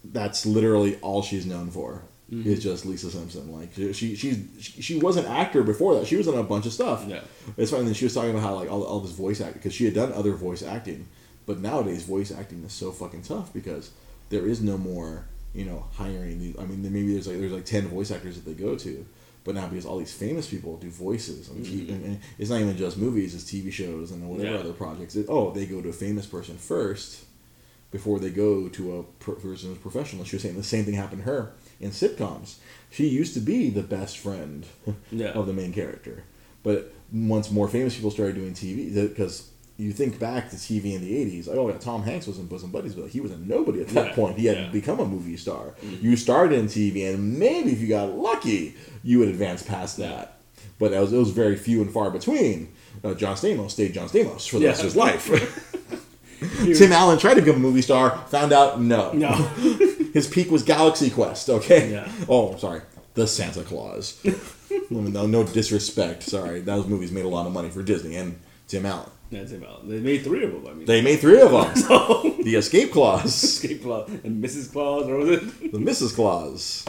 that's literally all she's known for Mhm. is just Lisa Simpson. Like she she she's, she she was an actor before that. She was in a bunch of stuff. Yeah. It's funny. And then she was talking about how like all, all this voice acting because she had done other voice acting, but nowadays voice acting is so fucking tough because there is no more you know hiring these. I mean, maybe there's like there's like ten voice actors that they go to. But now, because all these famous people do voices, TV, Mhm. and, and it's not even just movies; it's TV shows and whatever Yeah. other projects. It, oh, they go to a famous person first, before they go to a per- person who's professional. She was saying the same thing happened to her in sitcoms. She used to be the best friend Yeah. of the main character, but once more famous people started doing TV, because you think back to TV in the '80s, like, oh yeah, Tom Hanks was in Bosom Buddies, but he was a nobody at that Yeah, point. He had yeah. Mm-hmm. become a movie star. You started in TV, and maybe if you got lucky, you would advance past that. But that was, it was very few and far between. Uh, John Stamos stayed John Stamos for the rest of his life. Tim Allen tried to become a movie star, found out no. No. His peak was Galaxy Quest, okay? Yeah. Oh, sorry. The Santa Claus. no, no disrespect. Sorry. Those movies made a lot of money for Disney and Tim Allen. That's about. They made three of them. I mean, They made three of them. so the Escape Clause, Escape Clause and Mrs. Claus, or was it? the Mrs. Claus.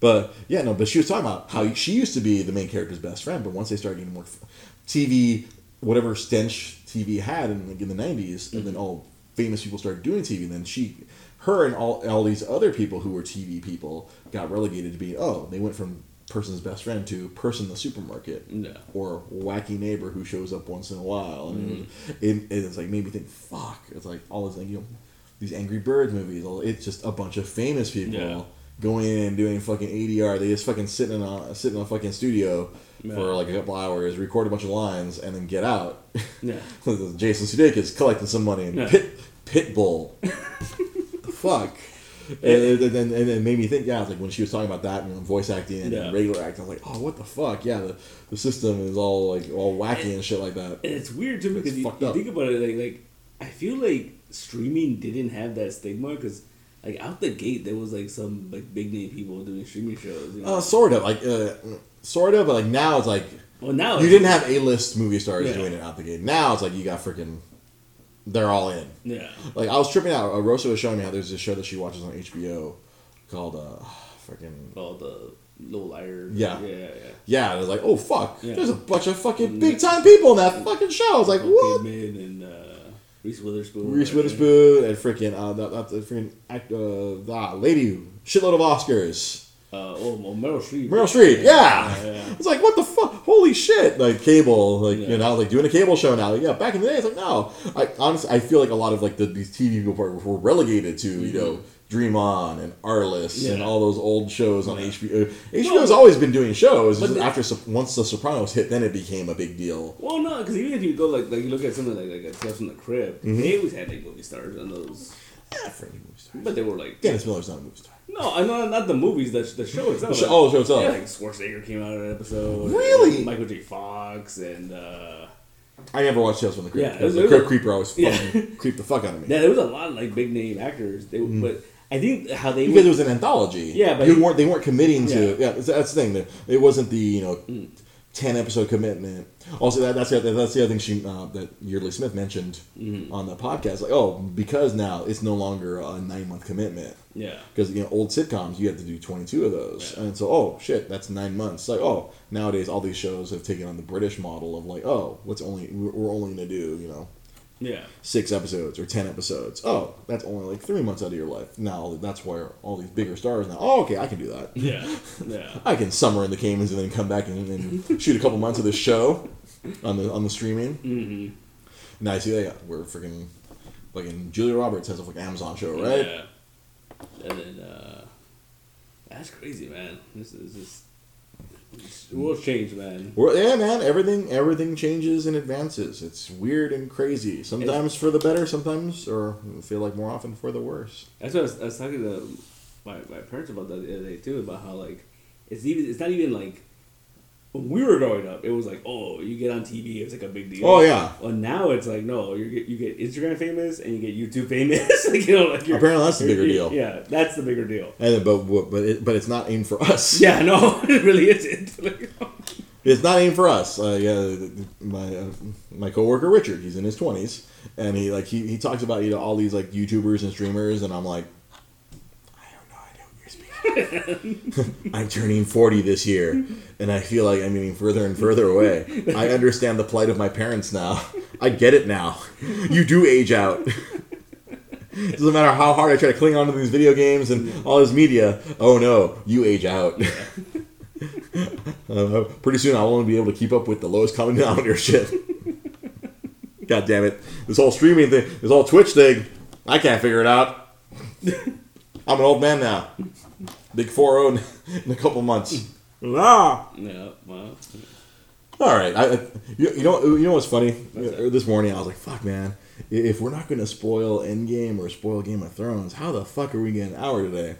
But yeah, no. But she was talking about how she used to be the main character's best friend, but once they started getting more TV, whatever stench TV had in, like, in the 90s and then mm-hmm. all famous people started doing TV. And then she, her, and all all these other people who were TV people got relegated to being oh they went from person's best friend to person in the supermarket Yeah. or wacky neighbor who shows up once in a while and it, it, mm-hmm. it's like made me think fuck it's like all this like you know these Angry Birds movies all- it's just a bunch of famous people Yeah. Going in and doing fucking ADR they just fucking sitting in a sitting in a fucking studio Yeah. for like a couple hours record a bunch of lines and then get out Yeah. Jason Sudeikis collecting some money and Yeah. Pit Pitbull the fuck and, and, then and it made me think, yeah, like when she was talking about that and voice acting and Yeah. regular acting, I was like, oh, what the fuck? Yeah, the, the system is all like all wacky and shit like that. And it's weird too because you, you think about it, like, like I feel like streaming didn't have that stigma because, like, out the gate there was like some like big name people doing streaming shows. You know? Uh, sort of like, uh, sort of, but like now it's like well, now you didn't have A list movie stars Yeah. doing it out the gate. Now it's like you got freaking, they're all in. Yeah. Like I was tripping out. Uh, Rosa was showing me how there's this show that she watches on HBO called uh, freaking All the little liars. Yeah. Yeah. Yeah. yeah. Was like, oh fuck, Yeah. there's a bunch of fucking big time people in that fucking show. I was like, what? Reese Witherspoon. Reese Witherspoon and freaking uh, that, that, that freaking act, uh, ah, lady, shitload of Oscars. Uh, oh, well, Meryl Streep. Meryl Streep, yeah. Yeah, yeah. It's like what the fuck? Holy shit! Like cable, like Yeah. you know, like doing a cable show now. Like, yeah, back in the day, it's like no. I honestly, I feel like a lot of like the, these TV people were, were relegated to you know Dream On and Arliss and Mm-hmm. All those old shows on Yeah. HBO. HBO's but- always been doing shows. but the- after once the Sopranos hit, then it became a big deal. Well, no, because even if you go like like you look at something like like Tales from the Crypt, Mm-hmm. they always had like movie stars on those, Yeah, movie star. but they were like Dennis Miller's not a movie star. no, I know not the movies, the the show itself. The show- oh, the show itself. Yeah, like Schwarzenegger came out in an episode. Really? and Michael J. Fox and uh, I never watched Tales from the Crypt. Yeah, was- the Crypt Keeper always Yeah. fucking creeped the fuck out of me. yeah, there was a lot of like big name actors. They would but I think how they because it was an anthology. Yeah, but you weren't they weren't committing to. Yeah. Yeah, that's the thing. that It wasn't the you know ten episode commitment. Also, that, that's the other, that's the other thing she uh, that Yeardley Smith mentioned Mm-hmm. on the podcast. Like, oh, because now it's no longer a nine month commitment. yeah Because you know old sitcoms, you had to do twenty two of those, Yeah. and so oh shit, that's nine months. Like oh, nowadays all these shows have taken on the British model of like oh, let's only we're we're only gonna do you know yeah six episodes or ten episodes. Oh, that's only like three months out of your life. Now that's where all these bigger stars now. Oh, okay, I can do that. yeah yeah. I can summer in the Caymans and then come back and, and shoot a couple months of this show. on the on the streaming. Mm-hmm. Now I see that yeah, we're freaking like in Julia Roberts has a fucking Amazon show, right? Yeah. And then uh, that's crazy, man. This is just the world's changed, man. Well, yeah, man. Everything everything changes and advances. It's weird and crazy. Sometimes for the better, sometimes, or I feel like more often for the worse. That's what I was, I was talking to my, my parents about that the other day too. About how like it's even it's not even like when we were growing up. It was like oh you get on TV, it's like a big deal. Oh yeah. Well, now it's like no, you get you get Instagram famous and you get YouTube famous. like you know, like you're- Apparently that's the bigger deal. Yeah, that's the bigger deal. And but but but, it, but it's not aimed for us. Yeah, no, it really isn't. It's not aimed for us. Uh, yeah, my uh, my coworker Richard, he's in his twenties, and he like he, he talks about you know all these like YouTubers and streamers, and I'm like, I have no idea what you're speaking. I'm turning forty this year, and I feel like I'm getting further and further away. I understand the plight of my parents now. I get it now. You do age out. It Doesn't matter how hard I try to cling on to these video games and all this media. Oh no, you age out. Uh, pretty soon I'll only be able to keep up with the lowest common denominator shit. God damn it. This whole streaming thing, this whole Twitch thing, I can't figure it out. I'm an old man now. Big 4 in, in a couple months. Ah. yeah, well, All right. I, I- you, you know you know what's funny? What's? Uh, This morning I was like, fuck man, if we're not going to spoil Endgame or spoil Game of Thrones, how the fuck are we getting an hour today?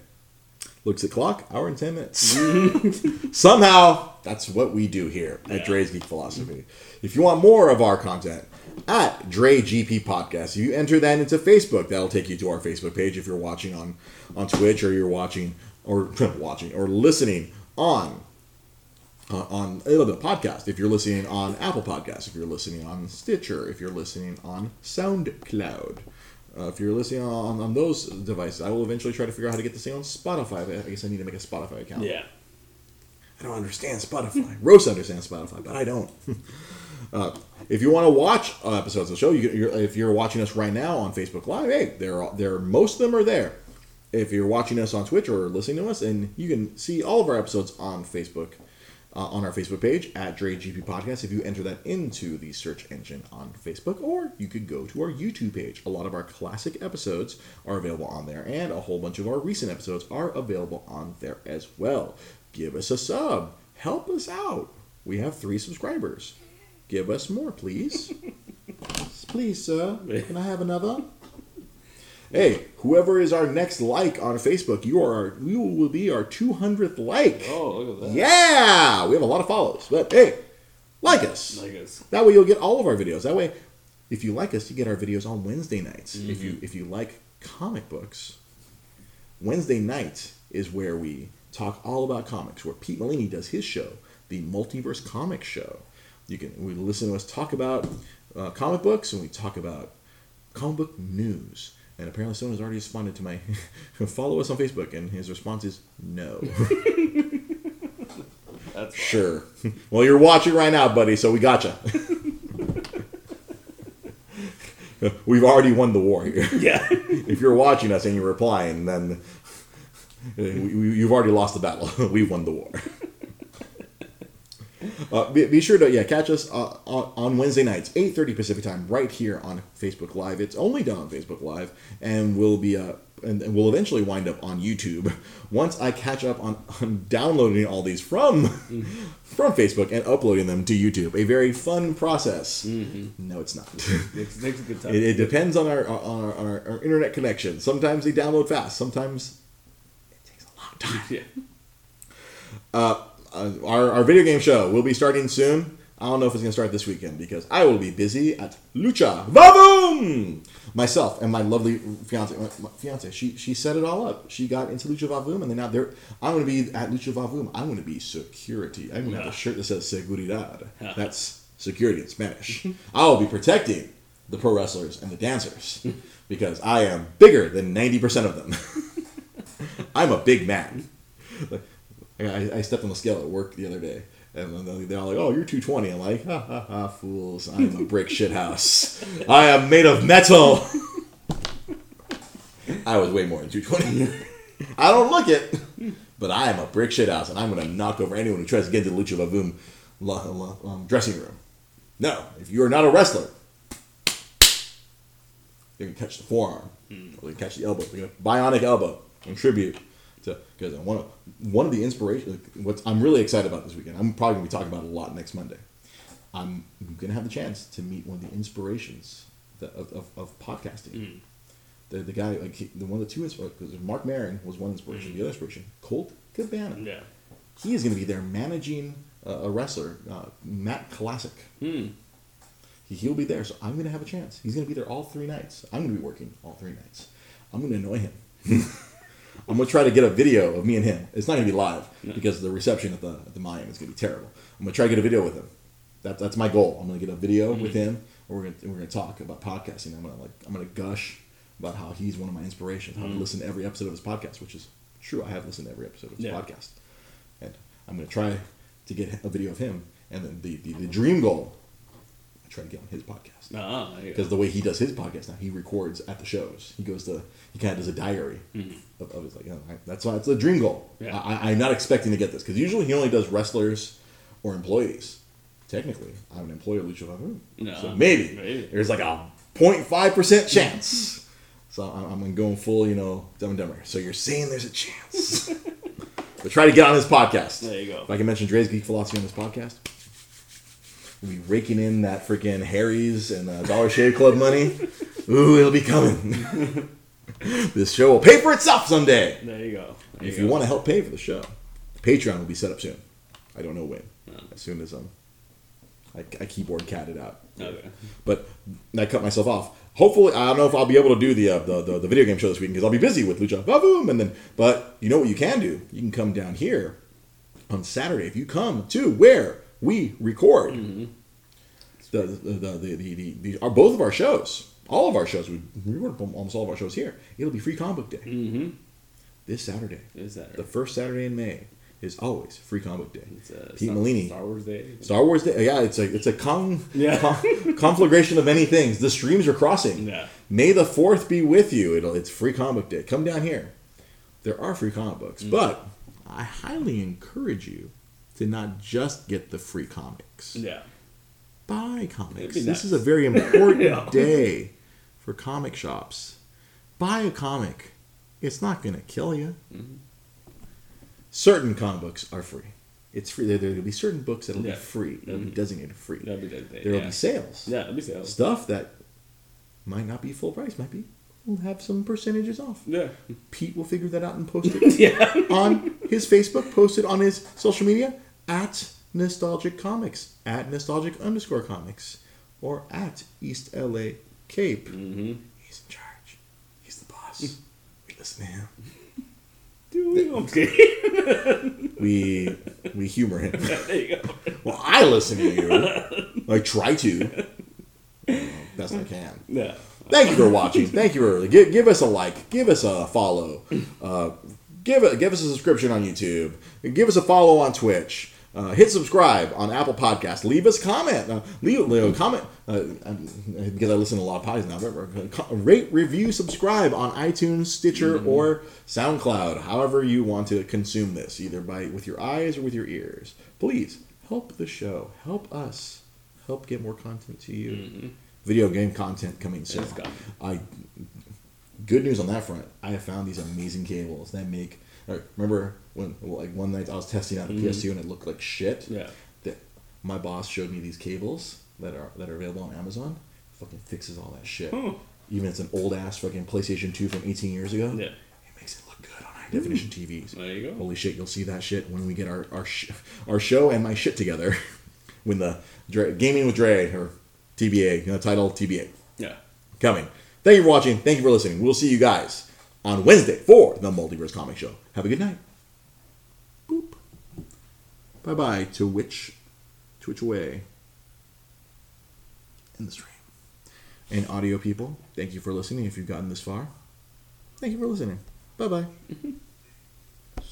Looks at clock, hour and 10 minutes. Somehow, that's what we do here at Yeah. Dre's Geek Philosophy. If you want more of our content, at Dre GP Podcast, if you enter that into Facebook, that'll take you to our Facebook page. If you're watching on on Twitch or you're watching or watching or listening on uh, on bit of podcast, if you're listening on Apple Podcasts, if you're listening on Stitcher, if you're listening on SoundCloud, uh, if you're listening on, on those devices, I will eventually try to figure out how to get this thing on Spotify. I guess I need to make a Spotify account. yeah. I don't understand Spotify. Rose understands Spotify, but I don't. Uh, if you want to watch uh, episodes of the show, you, you're, if you're watching us right now on Facebook Live, hey, they're, they're most of them are there. If you're watching us on Twitch or listening to us, and you can see all of our episodes on Facebook, uh, on our Facebook page at Dre GP Podcast. If you enter that into the search engine on Facebook, or you could go to our YouTube page. A lot of our classic episodes are available on there, and a whole bunch of our recent episodes are available on there as well. Give us a sub. Help us out. We have three subscribers. Give us more, please. please, sir. Can I have another? Hey, whoever is our next like on Facebook, you are our, you will be our 200th like. Oh, look at that. Yeah, we have a lot of follows. But hey, like us. Like us. That way you'll get all of our videos. That way, if you like us, you get our videos on Wednesday nights. If you if you like comic books, Wednesday night is where we talk all about comics. Where Pete Molini does his show, the Multiverse Comic Show. You can we listen to us talk about uh, comic books and we talk about comic book news. And apparently, someone has already responded to my follow us on Facebook, and his response is no. That's Sure. Well, you're watching right now, buddy, so we gotcha. We've already won the war here. yeah. If you're watching us and you're replying, then we, we, you've already lost the battle. We've won the war. Uh, be, be sure to yeah catch us uh, on, on Wednesday nights, eight thirty Pacific time, right here on Facebook Live. It's only done on Facebook Live, and we'll be uh, and, and will eventually wind up on YouTube once I catch up on, on downloading all these from from Facebook and uploading them to YouTube. A very fun process. No, it's not. It's, it's a good time. It, it depends on our on, our, our, our internet connection. Sometimes they download fast. Sometimes it takes a long time. yeah. Uh, uh, our, our video game show will be starting soon. I don't know if it's going to start this weekend because I will be busy at Lucha Vavoom. Myself and my lovely fiance, my, my fiance, she she set it all up. She got into Lucha Vavoom, and then now they're. I'm going to be at Lucha Vavoom. I'm going to be security. I'm going to have a shirt that says Seguridad. Yeah. That's security in Spanish. I will be protecting the pro wrestlers and the dancers because I am bigger than ninety percent of them. I'm a big man. I, I stepped on the scale at work the other day, and they're all like, "Oh, you're 220." I'm like, "Ha ha ha, fools! I'm a brick shit house. I am made of metal." I was way more than 220. I don't look it, but I am a brick shit house, and I'm gonna knock over anyone who tries to get into the Lucha Vavoom um, dressing room. No, if you are not a wrestler, you're gonna catch the forearm, or you catch the elbow, bionic elbow in tribute to because one of one of the inspiration. What I'm really excited about this weekend. I'm probably gonna be talking about it a lot next Monday. I'm gonna have the chance to meet one of the inspirations that, of, of, of podcasting. The, the guy like he, the one of the two because Marc Maron was one inspiration. The other inspiration, Colt Cabana. Yeah. He is going to be there managing uh, a wrestler, uh, Matt Classic. Hmm. He'll be there, so I'm going to have a chance. He's going to be there all three nights. I'm going to be working all three nights. I'm going to annoy him. I'm going to try to get a video of me and him. It's not going to be live because the reception at the at the Mayan is going to be terrible. I'm going to try to get a video with him. That, that's my goal. I'm going to get a video mm-hmm. with him, and we're going to we're to talk about podcasting. I'm going to like I'm going to gush about how he's one of my inspirations. How I mm-hmm. listen to every episode of his podcast, which is true. I have listened to every episode of his Yeah. podcast, and I'm going to try to get a video of him. And then the, the, the dream goal, try to get on his podcast Ah, there you go. because the way he does his podcast now, he records at the shows. He goes to he kind of does a diary of, of his like. Know, I- that's why it's a dream goal. Yeah. I, I'm not expecting to get this because usually he only does wrestlers or employees. Technically, I'm an employee of Lucha. No, so maybe, maybe. there's like a 0.5 percent chance. so I'm, I'm going full, you know, dumb and dumber. So you're saying there's a chance. but try to get on his podcast. There you go. If I can mention Dre's Geek Philosophy on this podcast, be raking in that freaking Harry's and uh, Dollar Shave Club money. Ooh, it'll be coming. this show will pay for itself someday. There you go. There if you you want to help pay for the show, Patreon will be set up soon. I don't know when. No. As soon as um, I, I keyboard catted out. Okay. But I cut myself off. Hopefully, I don't know if I'll be able to do the uh, the, the, the video game show this weekend because I'll be busy with Lucha Vavoom. And then, but you know what you can do? You can come down here on Saturday if you come to where we record the, the, the, the, the, the, the our, both of our shows. All of our shows. We record almost all of our shows here. It'll be free comic book day Mm-hmm. this Saturday. Is that The first Saturday in May is always free comic book day. It's uh, Pete Star, Molini. Star Wars Day. Star Wars Day. Yeah, it's a it's a con, Yeah. con- conflagration of many things. The streams are crossing. Yeah. May the fourth be with you. It'll, it's free comic book day. Come down here. There are free comic books, Mm. but I highly encourage you to not just get the free comics. Yeah. Buy comics. This nice. is a very important Yeah. day for comic shops. Buy a comic. It's not going to kill you. Mm-hmm. Certain comic books are free. It's free. There, will be certain books that'll Yeah. be free. That'll be Mhm. designated free. That'd be that day. There will yeah. be sales. Yeah, that'd be sales. Stuff that might not be full price. Might be. We'll have some percentages off. Yeah. Pete will figure that out and post it Yeah. on his Facebook, post it on his social media at Nostalgic Comics, at Nostalgic underscore Comics, or at East LA Cape. mm-hmm. He's in charge. He's the boss. We listen to him. Dude, kidding. We we humor him. there you go. Well, I listen to you. I try to. Uh, Best I can. Yeah. Thank you for watching. Thank you for give, give us a like, give us a follow, uh, give a, give us a subscription on YouTube, give us a follow on Twitch. Uh, hit subscribe on Apple Podcasts. Leave us a comment. Uh, leave, leave a comment uh, because I listen to a lot of podcasts now. Remember, co- rate, review, subscribe on iTunes, Stitcher, or SoundCloud. However you want to consume this, either by with your eyes or with your ears. Please help the show. Help us. Help get more content to you. Video game content coming soon. I good news on that front. I have found these amazing cables that make. Remember when like one night I was testing out a PS2 and it looked like shit. Mm-hmm. Yeah. That my boss showed me these cables that are that are available on Amazon. Fucking fixes all that shit. Even it's an old ass fucking PlayStation 2 from 18 years ago. Yeah. It makes it look good on high definition TVs. There you go. Holy shit! You'll see that shit when we get our our sh- our show and my shit together. when the Dre, gaming with Dre or TBA, you know, title TBA Yeah. coming. Thank you for watching. Thank you for listening. We'll see you guys on Wednesday for the Multiverse Comic Show. Have a good night. Bye bye. To which, to which away. In the stream. And audio people, thank you for listening. If you've gotten this far, thank you for listening. Bye bye.